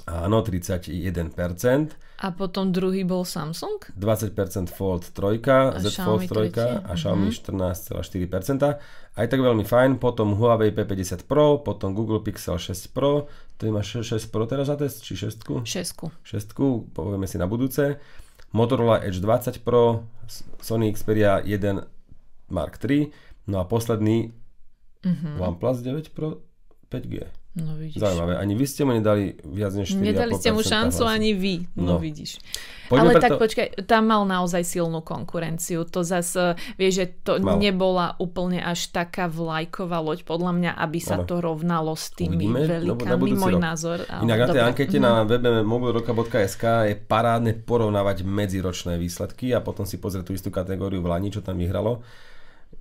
Áno, 31%, A potom druhý bol Samsung? 20% Fold 3, Z Fold Xiaomi 3 tretie, a Xiaomi 14,4%. Aj tak veľmi fajn, potom Huawei P50 Pro, potom Google Pixel 6 Pro, to máš 6 Pro teraz za test, či 6? Šesku. 6, povieme si na budúce. Motorola Edge 20 Pro, Sony Xperia 1 Mark 3, no a posledný Mhm. OnePlus 9 Pro 5G. No vidíš. Zaujímavé. Ani vy ste mu nedali viac než 4,5% Nedali ste mu šancu hlasov. ani vy, no, No. vidíš. Poďme Ale preto- tak počkaj, tam mal naozaj silnú konkurenciu. To zase, vieš, že to Mal. nebola úplne až taká vlajková loď, podľa mňa, aby sa Áno. to rovnalo s tými Uvidíme, no, Môj rok. názor. Ale Inak na tej dobre. ankete Mhm. na webe mobilroka.sk je parádne porovnávať medziročné výsledky a potom si pozrieť tú istú kategóriu v Lani, čo tam vyhralo.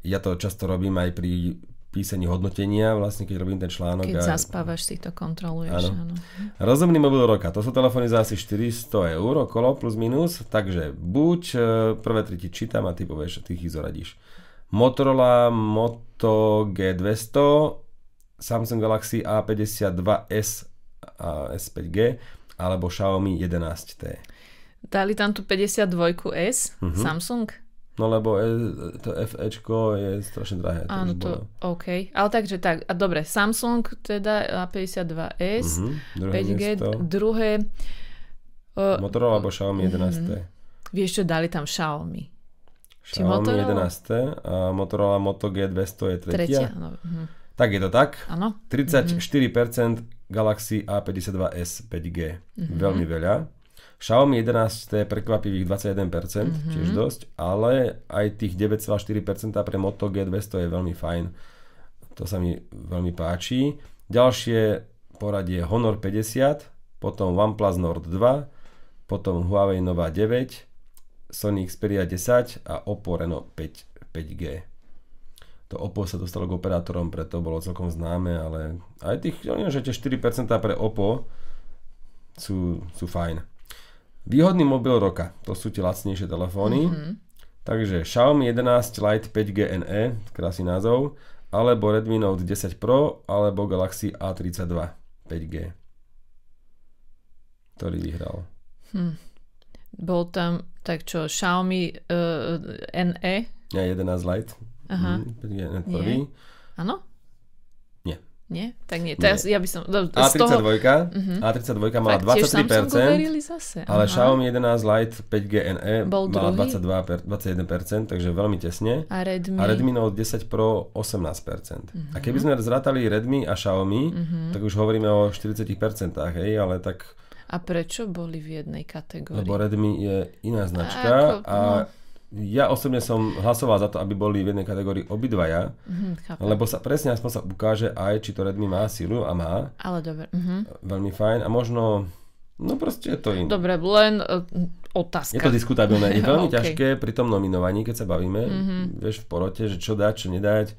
Ja to často robím aj pri písaní hodnotenia, vlastne keď robím ten článok. Keď a... zaspávaš, si to kontroluješ. Áno. Áno. Rozumný mobil roka, to sú telefóny za asi 400 eur okolo plus minus, takže buď e, prvé tri ti čítam a ty povieš, ty ich zoradíš. Motorola Moto G200, Samsung Galaxy A52s a S5G alebo Xiaomi 11T. Dali tam tu 52S, Mhm. Samsung? No lebo e, to FEčko je strašne drahé. Áno, to, bolo. OK. Ale takže tak, a dobre, Samsung teda A52S, Mhm, druhé 5G, miesto. druhé, uh, Motorola alebo Xiaomi 11T. vieš čo, dali tam Xiaomi. Xiaomi Motorola? 11T a Motorola Moto G200 je tretia. Tretia. No, mhm. Tak je to tak. Áno. 34% Galaxy A52s 5G. Veľmi veľa. Xiaomi 11 je prekvapivých 21%, tiež dosť, ale aj tých 9,4% pre Moto G200 je veľmi fajn. To sa mi veľmi páči. Ďalšie poradie Honor 50, potom OnePlus Nord 2, potom Huawei Nova 9, Sony Xperia 10 a Oppo Reno 5 5G to Oppo sa dostalo k operátorom, preto bolo celkom známe, ale aj tých, ja neviem, že tie 4% pre Oppo sú, sú fajn. Výhodný mobil roka, to sú tie lacnejšie telefóny. Mm-hmm. Takže Xiaomi 11 Lite 5G NE, krásny názov, alebo Redmi Note 10 Pro, alebo Galaxy A32 5G. Ktorý vyhral? Bol tam, tak čo, Xiaomi uh, NE, Ja 11 Lite. Aha. Mm, 5G NE prvý. áno? Nie. Nie? Tak nie. Teraz ja by som... Do, z A32, toho, A32 mala fakt, tiež Samsungu 23%. verili zase. Ale Aha. Xiaomi 11 Lite 5G NE Bol mala druhý? 22 per, 21%, takže veľmi tesne. A Redmi. A Redmi Note 10 Pro 18%. A keby sme zrátali Redmi a Xiaomi, tak už hovoríme o 40%, hej, ale tak, A prečo boli v jednej kategórii? lebo Redmi je iná Ako, značka a ja osobne som hlasoval za to, aby boli v jednej kategórii obidvaja, Mhm, chápem. lebo sa presne aspoň sa ukáže aj, či to Redmi má silu a má, Ale dobre. Mhm. veľmi fajn a možno, no proste je to iné. Dobre, len uh, otázka. Je to diskutabilné. Je veľmi Ok. ťažké pri tom nominovaní, keď sa bavíme, Mhm. mm-hmm. vieš, v porote, že čo dať, čo nedať. E,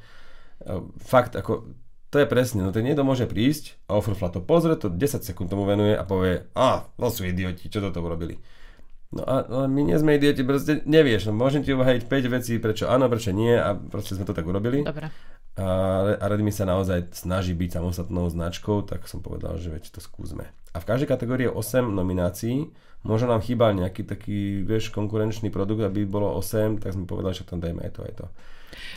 Fakt, ako, to je presne, no to niekto môže prísť a Offerfla to pozrie, to 10 sekúnd tomu venuje a povie, a, to sú idioti, čo toto urobili. No a no, my nie sme idioti, proste nevieš, no môžem ti uvajiť 5 vecí, prečo áno, prečo nie a proste sme to tak urobili. Dobre. A, a Redmi sa naozaj snaží byť samostatnou značkou, tak som povedal, že veď to skúsme. A v každej kategórii je 8 nominácií. Možno nám chýbal nejaký taký, vieš, konkurenčný produkt, aby bolo 8, tak sme povedali, že tam dajme aj to, aj to.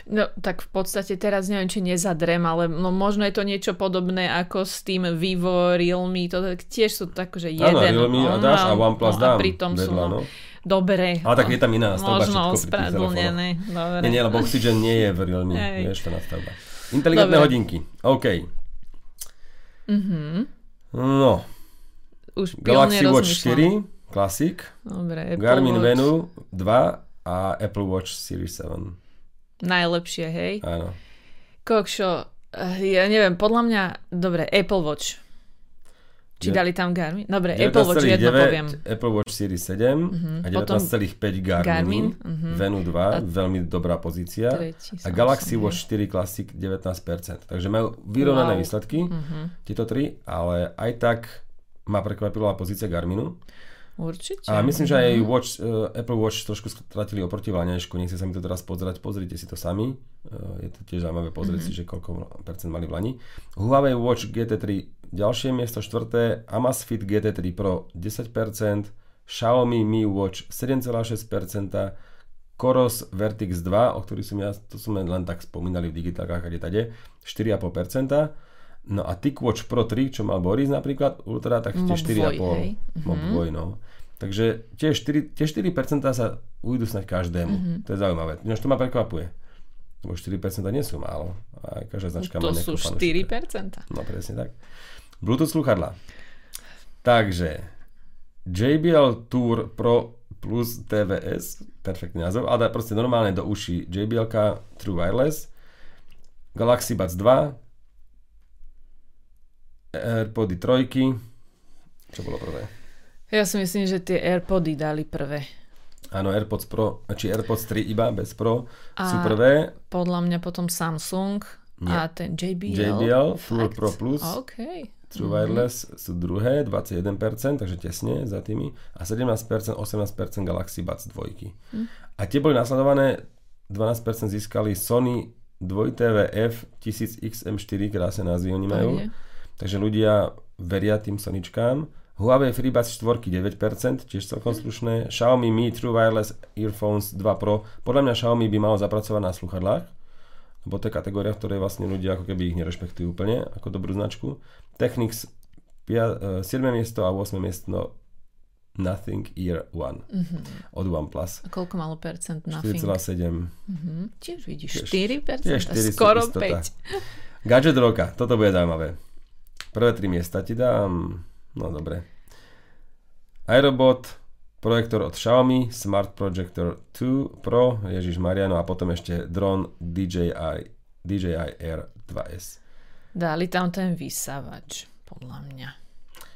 No tak v podstate teraz neviem, či nezadrem, ale no, možno je to niečo podobné ako s tým Vivo, Realme, to tak tiež sú tak, že jeden. Áno, Realme a dáš a OnePlus no, dám A pritom sú, vedľa, no, no. dobre. Ale tak je tam iná nastavba Možno všetko pri tých ospravedlnené. Dobre. Nie, nie, lebo Oxygen nie je v Realme, Hej. vieš, tá nastavba. Inteligentné Dobre. hodinky, OK. Mhm. No, Už Galaxy Watch rozmýšľam. 4, Classic, Dobre, Apple Garmin Watch. Venu 2 a Apple Watch Series 7. Najlepšie, hej. Áno. Kokšo, eh, ja neviem, podľa mňa, dobre, Apple Watch. Či dali tam Garmin? Dobre, Apple Watch jedno poviem. Apple Watch Series 7 uh-huh. a 19,5 Garmin. Garmin uh-huh. Venu 2, a veľmi dobrá pozícia. A Galaxy Watch 4 Classic 19%. Takže majú vyrovnané wow. výsledky, uh-huh. tieto tri, ale aj tak ma prekvapila pozícia Garminu. Určite. A myslím, že aj Watch, uh, Apple Watch trošku stratili oproti Vlaňašku. Nechce sa mi to teraz pozerať, pozrite si to sami. Uh, je to tiež zaujímavé pozrieť mm-hmm. si, že koľko percent mali v Lani. Huawei Watch GT3 ďalšie miesto, štvrté. Amazfit GT3 Pro 10%, Xiaomi Mi Watch 7,6%, Coros Vertix 2, o ktorých som ja, to sme len tak spomínali v digitálkach a tade, 4,5%. No a TicWatch Pro 3, čo mal Boris napríklad, Ultra, tak tie 4,5. Mob Boy, no. Takže tie 4%, tie 4% sa ujdu snať každému. Mm-hmm. To je zaujímavé. Nož to ma prekvapuje. Lebo 4% nie sú málo. A každá značka to má sú 4%. Fanúšika. No presne tak. Bluetooth sluchadla. Takže JBL Tour Pro plus TVS, perfektný názov, ale proste normálne do uší JBL True Wireless, Galaxy Buds 2, Airpody trojky. Čo bolo prvé? Ja si myslím, že tie Airpody dali prvé. Áno, AirPods Pro, či AirPods 3 iba bez Pro a sú prvé. podľa mňa potom Samsung Nie. a ten JBL. JBL Tour Pro Plus. OK. True mm-hmm. Wireless sú druhé, 21%, takže tesne za tými. A 17%, 18% Galaxy Buds 2. Mm. A tie boli nasledované, 12% získali Sony 2TVF 1000XM4, krásne názvy oni majú. Aj, Takže ľudia veria tým Soničkám. Huawei FreeBuds 4 9%, tiež celkom slušné. Xiaomi Mi True Wireless Earphones 2 Pro. Podľa mňa Xiaomi by malo zapracovať na sluchadlách, lebo to je kategória, v ktorej vlastne ľudia ako keby ich nerešpektujú úplne, ako dobrú značku. Technics 7. E, miesto a 8. miesto no, Nothing Ear One mm-hmm. od OnePlus. A koľko malo percent Nothing? 4,7. Mm-hmm. Tiež vidíš, 4%, tiež 4 skoro 5. Gadget roka, toto bude zaujímavé. Prvé tri miesta ti dám. No dobre. Aerobot, projektor od Xiaomi, Smart Projector 2 Pro, Ježiš Mariano a potom ešte dron DJI, DJI Air 2S. Dali tam ten vysávač, podľa mňa.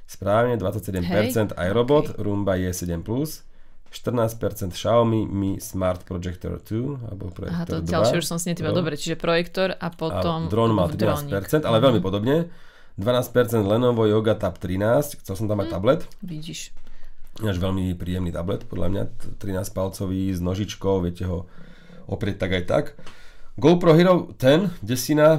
Správne, 27% Hej, iRobot, okay. Roomba je 7+, 14% Xiaomi Mi Smart Projector 2, alebo projektor Aha, to 2. ďalšie už som si netýval. Dobre, čiže projektor a potom a dron mal 13%, ale veľmi podobne. 12% Lenovo Yoga Tab 13, chcel som tam mať hm, tablet. Vidíš. Až veľmi príjemný tablet, podľa mňa, 13 palcový s nožičkou, viete ho oprieť tak aj tak. GoPro Hero 10, desina,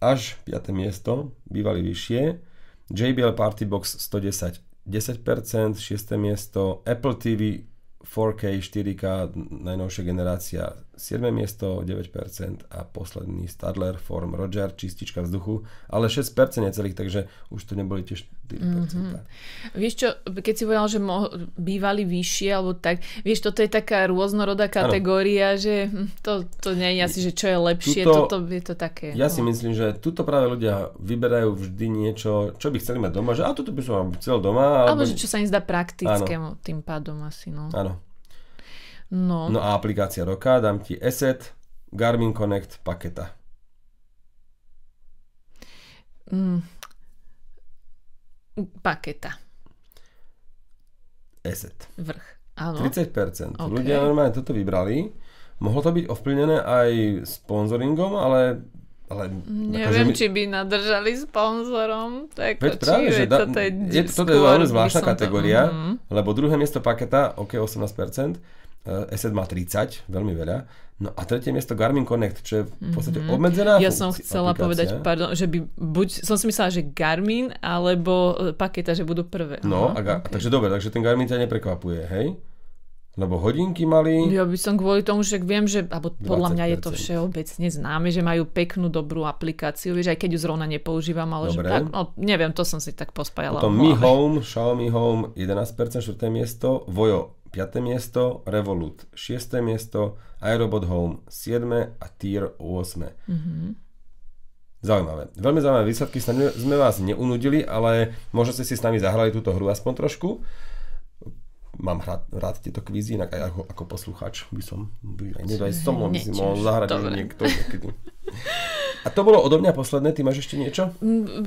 až 5. miesto, bývali vyššie. JBL Party Box 110, 10%, 6. miesto. Apple TV 4K, 4K, najnovšia generácia 7. miesto, 9% a posledný Stadler Form Roger, čistička vzduchu, ale 6% necelých, takže už to neboli tie 4%. Mm-hmm. Vieš čo, keď si povedal, že mo- bývali vyššie, alebo tak, vieš, toto je taká rôznorodá kategória, ano. že to, to nie je asi, že čo je lepšie, tuto, toto je to také. Ja no. si myslím, že tuto práve ľudia vyberajú vždy niečo, čo by chceli mať doma, že a toto by som chcel doma. Alebo, alebo že čo sa im zdá praktickému tým pádom asi, no. Áno. No. no a aplikácia roka, dám ti Asset, Garmin Connect, Paketa. Mm. Paketa. Asset. Vrch. Áno. 30%. Okay. Ľudia normálne toto vybrali. Mohlo to byť ovplyvnené aj sponzoringom, ale ale Neviem, že my... či by nadržali sponzorom. Tak Veď práve, že da, toto je, toto je veľmi zvláštna kategória, to, uh-huh. lebo druhé miesto paketa, OK, 18%, Asset má 30, veľmi veľa. No a tretie miesto Garmin Connect, čo je v podstate mm-hmm. obmedzená Ja som chcela aplikácia. povedať, pardon, že by buď, som si myslela, že Garmin alebo e, paketa, že budú prvé. No, Aha, a, okay. takže dobre, takže ten Garmin ťa neprekvapuje, hej? Lebo hodinky mali... Ja by som kvôli tomu, že viem, že alebo podľa mňa je to všeobecne známe, že majú peknú, dobrú aplikáciu, vieš, aj keď ju zrovna nepoužívam, ale Dobre. že tak, no, neviem, to som si tak pospájala. Potom Mi Home, Xiaomi Home 11%, 4. miesto, Vojo 5. miesto, Revolut 6. miesto, Aerobot Home 7. a Tier 8. Mm-hmm. Zaujímavé. Veľmi zaujímavé výsledky. Sme vás neunudili, ale možno ste si s nami zahrali túto hru aspoň trošku. Mám rád, rád tieto kvízy, inak aj ako, ako poslucháč by som, by som, si mohol zahrať niekto. A to bolo odo mňa posledné, ty máš ešte niečo?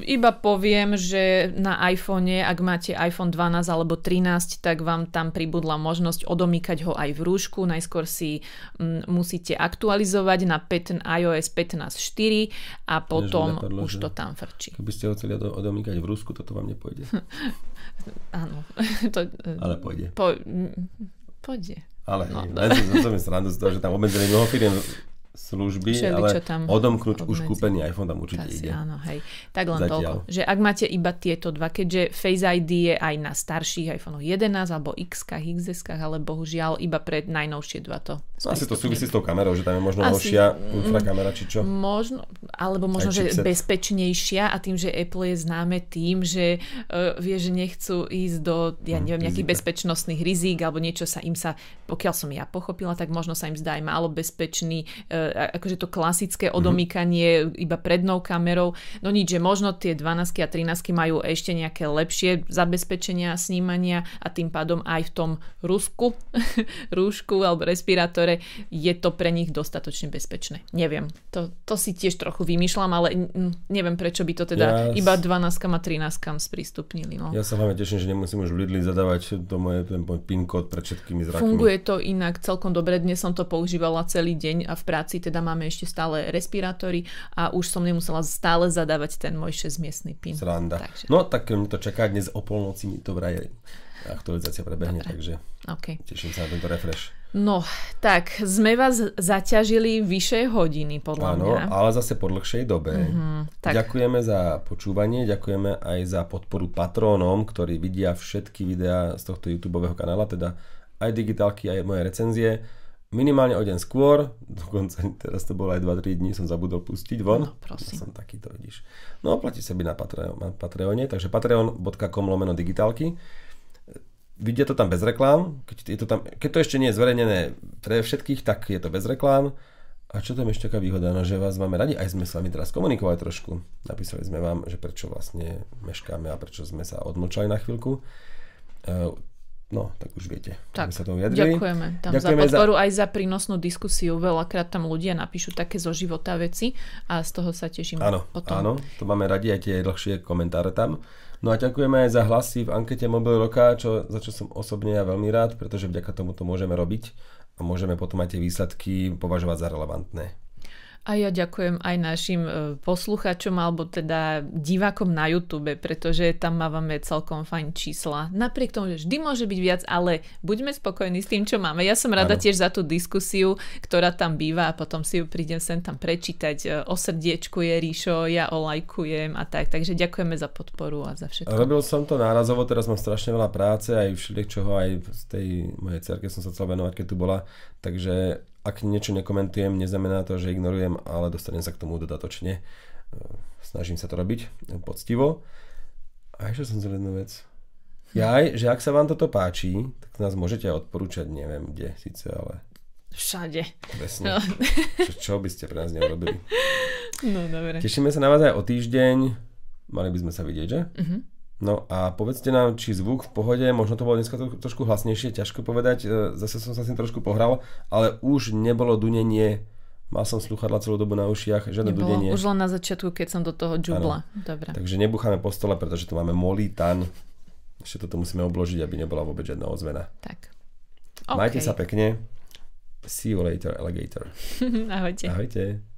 Iba poviem, že na iPhone, ak máte iPhone 12 alebo 13, tak vám tam pribudla možnosť odomýkať ho aj v rúšku. Najskôr si m, musíte aktualizovať na 5, iOS 15.4 a potom napadlo, už to tam frčí. Keby ste ho chceli odomýkať v rúsku, toto vám nepôjde. Áno. to, Ale pôjde. Po, pôjde. Ale no, len som srandu z toho, že tam obmedzili mnoho firiem služby, Všeli, ale čo tam odomknúť už kúpený iPhone tam určite Asi, ide. Áno, hej. Tak len Zatiaľ. toľko, že ak máte iba tieto dva, keďže Face ID je aj na starších iPhone 11 alebo X, XS, ale bohužiaľ iba pre najnovšie dva to. No, asi to súvisí s tou kamerou, že tam je možno Asi, novšia infrakamera, či čo? Možno, alebo možno, že bezpečnejšia a tým, že Apple je známe tým, že uh, vie, že nechcú ísť do, ja hm, neviem, nejakých bezpečnostných rizík alebo niečo sa im sa, pokiaľ som ja pochopila, tak možno sa im zdá aj málo bezpečný uh, akože to klasické odomýkanie mm-hmm. iba prednou kamerou. No nič, že možno tie 12 a 13 majú ešte nejaké lepšie zabezpečenia a snímania a tým pádom aj v tom rusku, rúšku alebo respirátore je to pre nich dostatočne bezpečné. Neviem, to, to si tiež trochu vymýšľam, ale neviem prečo by to teda ja iba 12 a 13 sprístupnili. No. Ja sa hlavne teším, že nemusím už v Lidli zadávať to moje, ten môj PIN kód pred všetkými zrakmi. Funguje to inak celkom dobre. Dnes som to používala celý deň a v práci práci teda máme ešte stále respirátory a už som nemusela stále zadávať ten môj 6-miestný PIN. Sranda. Takže. No tak mi to čaká dnes o polnoci mi to vraj aktualizácia prebehne, Dobre. takže okay. teším sa na tento refresh. No, tak sme vás zaťažili vyššie hodiny, podľa Áno, mňa. ale zase po dlhšej dobe. Mm-hmm, tak. Ďakujeme za počúvanie, ďakujeme aj za podporu patrónom, ktorí vidia všetky videá z tohto YouTube kanála, teda aj digitálky, aj moje recenzie minimálne o deň skôr, dokonca teraz to bolo aj 2-3 dní, som zabudol pustiť von. No, prosím. Ja som takýto, vidíš. No, platí sa byť na, Patreon, na Patreone, takže patreon.com lomeno digitálky. Vidia to tam bez reklám, keď, je to tam, keď to ešte nie je zverejnené pre všetkých, tak je to bez reklám. A čo tam ešte taká výhoda, no, že vás máme radi, aj sme s vami teraz komunikovali trošku. Napísali sme vám, že prečo vlastne meškáme a prečo sme sa odmlčali na chvíľku. No, tak už viete. Tak, sa tomu ďakujeme tam ďakujeme za podporu za... aj za prínosnú diskusiu. Veľakrát tam ľudia napíšu také zo života veci a z toho sa teším. Áno, potom. áno, to máme radi aj tie dlhšie komentáre tam. No a ďakujeme aj za hlasy v ankete Mobil Roka, čo, za čo som osobne ja veľmi rád, pretože vďaka tomu to môžeme robiť a môžeme potom aj tie výsledky považovať za relevantné. A ja ďakujem aj našim e, posluchačom alebo teda divákom na YouTube, pretože tam mávame celkom fajn čísla. Napriek tomu, že vždy môže byť viac, ale buďme spokojní s tým, čo máme. Ja som rada ano. tiež za tú diskusiu, ktorá tam býva a potom si ju prídem sem tam prečítať. E, o srdiečku je Ríšo, ja olajkujem a tak. Takže ďakujeme za podporu a za všetko. Robil som to nárazovo, teraz mám strašne veľa práce aj všeličoho, aj z tej mojej cerke som sa chcel venovať, keď tu bola. Takže ak niečo nekomentujem, neznamená to, že ignorujem, ale dostanem sa k tomu dodatočne. E, snažím sa to robiť poctivo. A ešte som chcel jednu vec. Jaj, že ak sa vám toto páči, tak nás môžete odporúčať, neviem kde síce, ale... Všade. Presne. No. Čo, čo by ste pre nás neurobili? No, dobre. Tešíme sa na vás aj o týždeň. Mali by sme sa vidieť, že? Uh-huh. No a povedzte nám, či zvuk v pohode, možno to bolo dneska to, trošku hlasnejšie, ťažko povedať, e, zase som sa s tým trošku pohral, ale už nebolo dunenie, mal som sluchadla celú dobu na ušiach, žiadne nebolo, dunenie. Už len na začiatku, keď som do toho džubla. Dobre. Takže nebucháme po stole, pretože tu máme molítan. Ešte toto musíme obložiť, aby nebola vôbec žiadna ozvena. Tak. Okay. Majte sa pekne. See you later, alligator. Ahojte. Ahojte.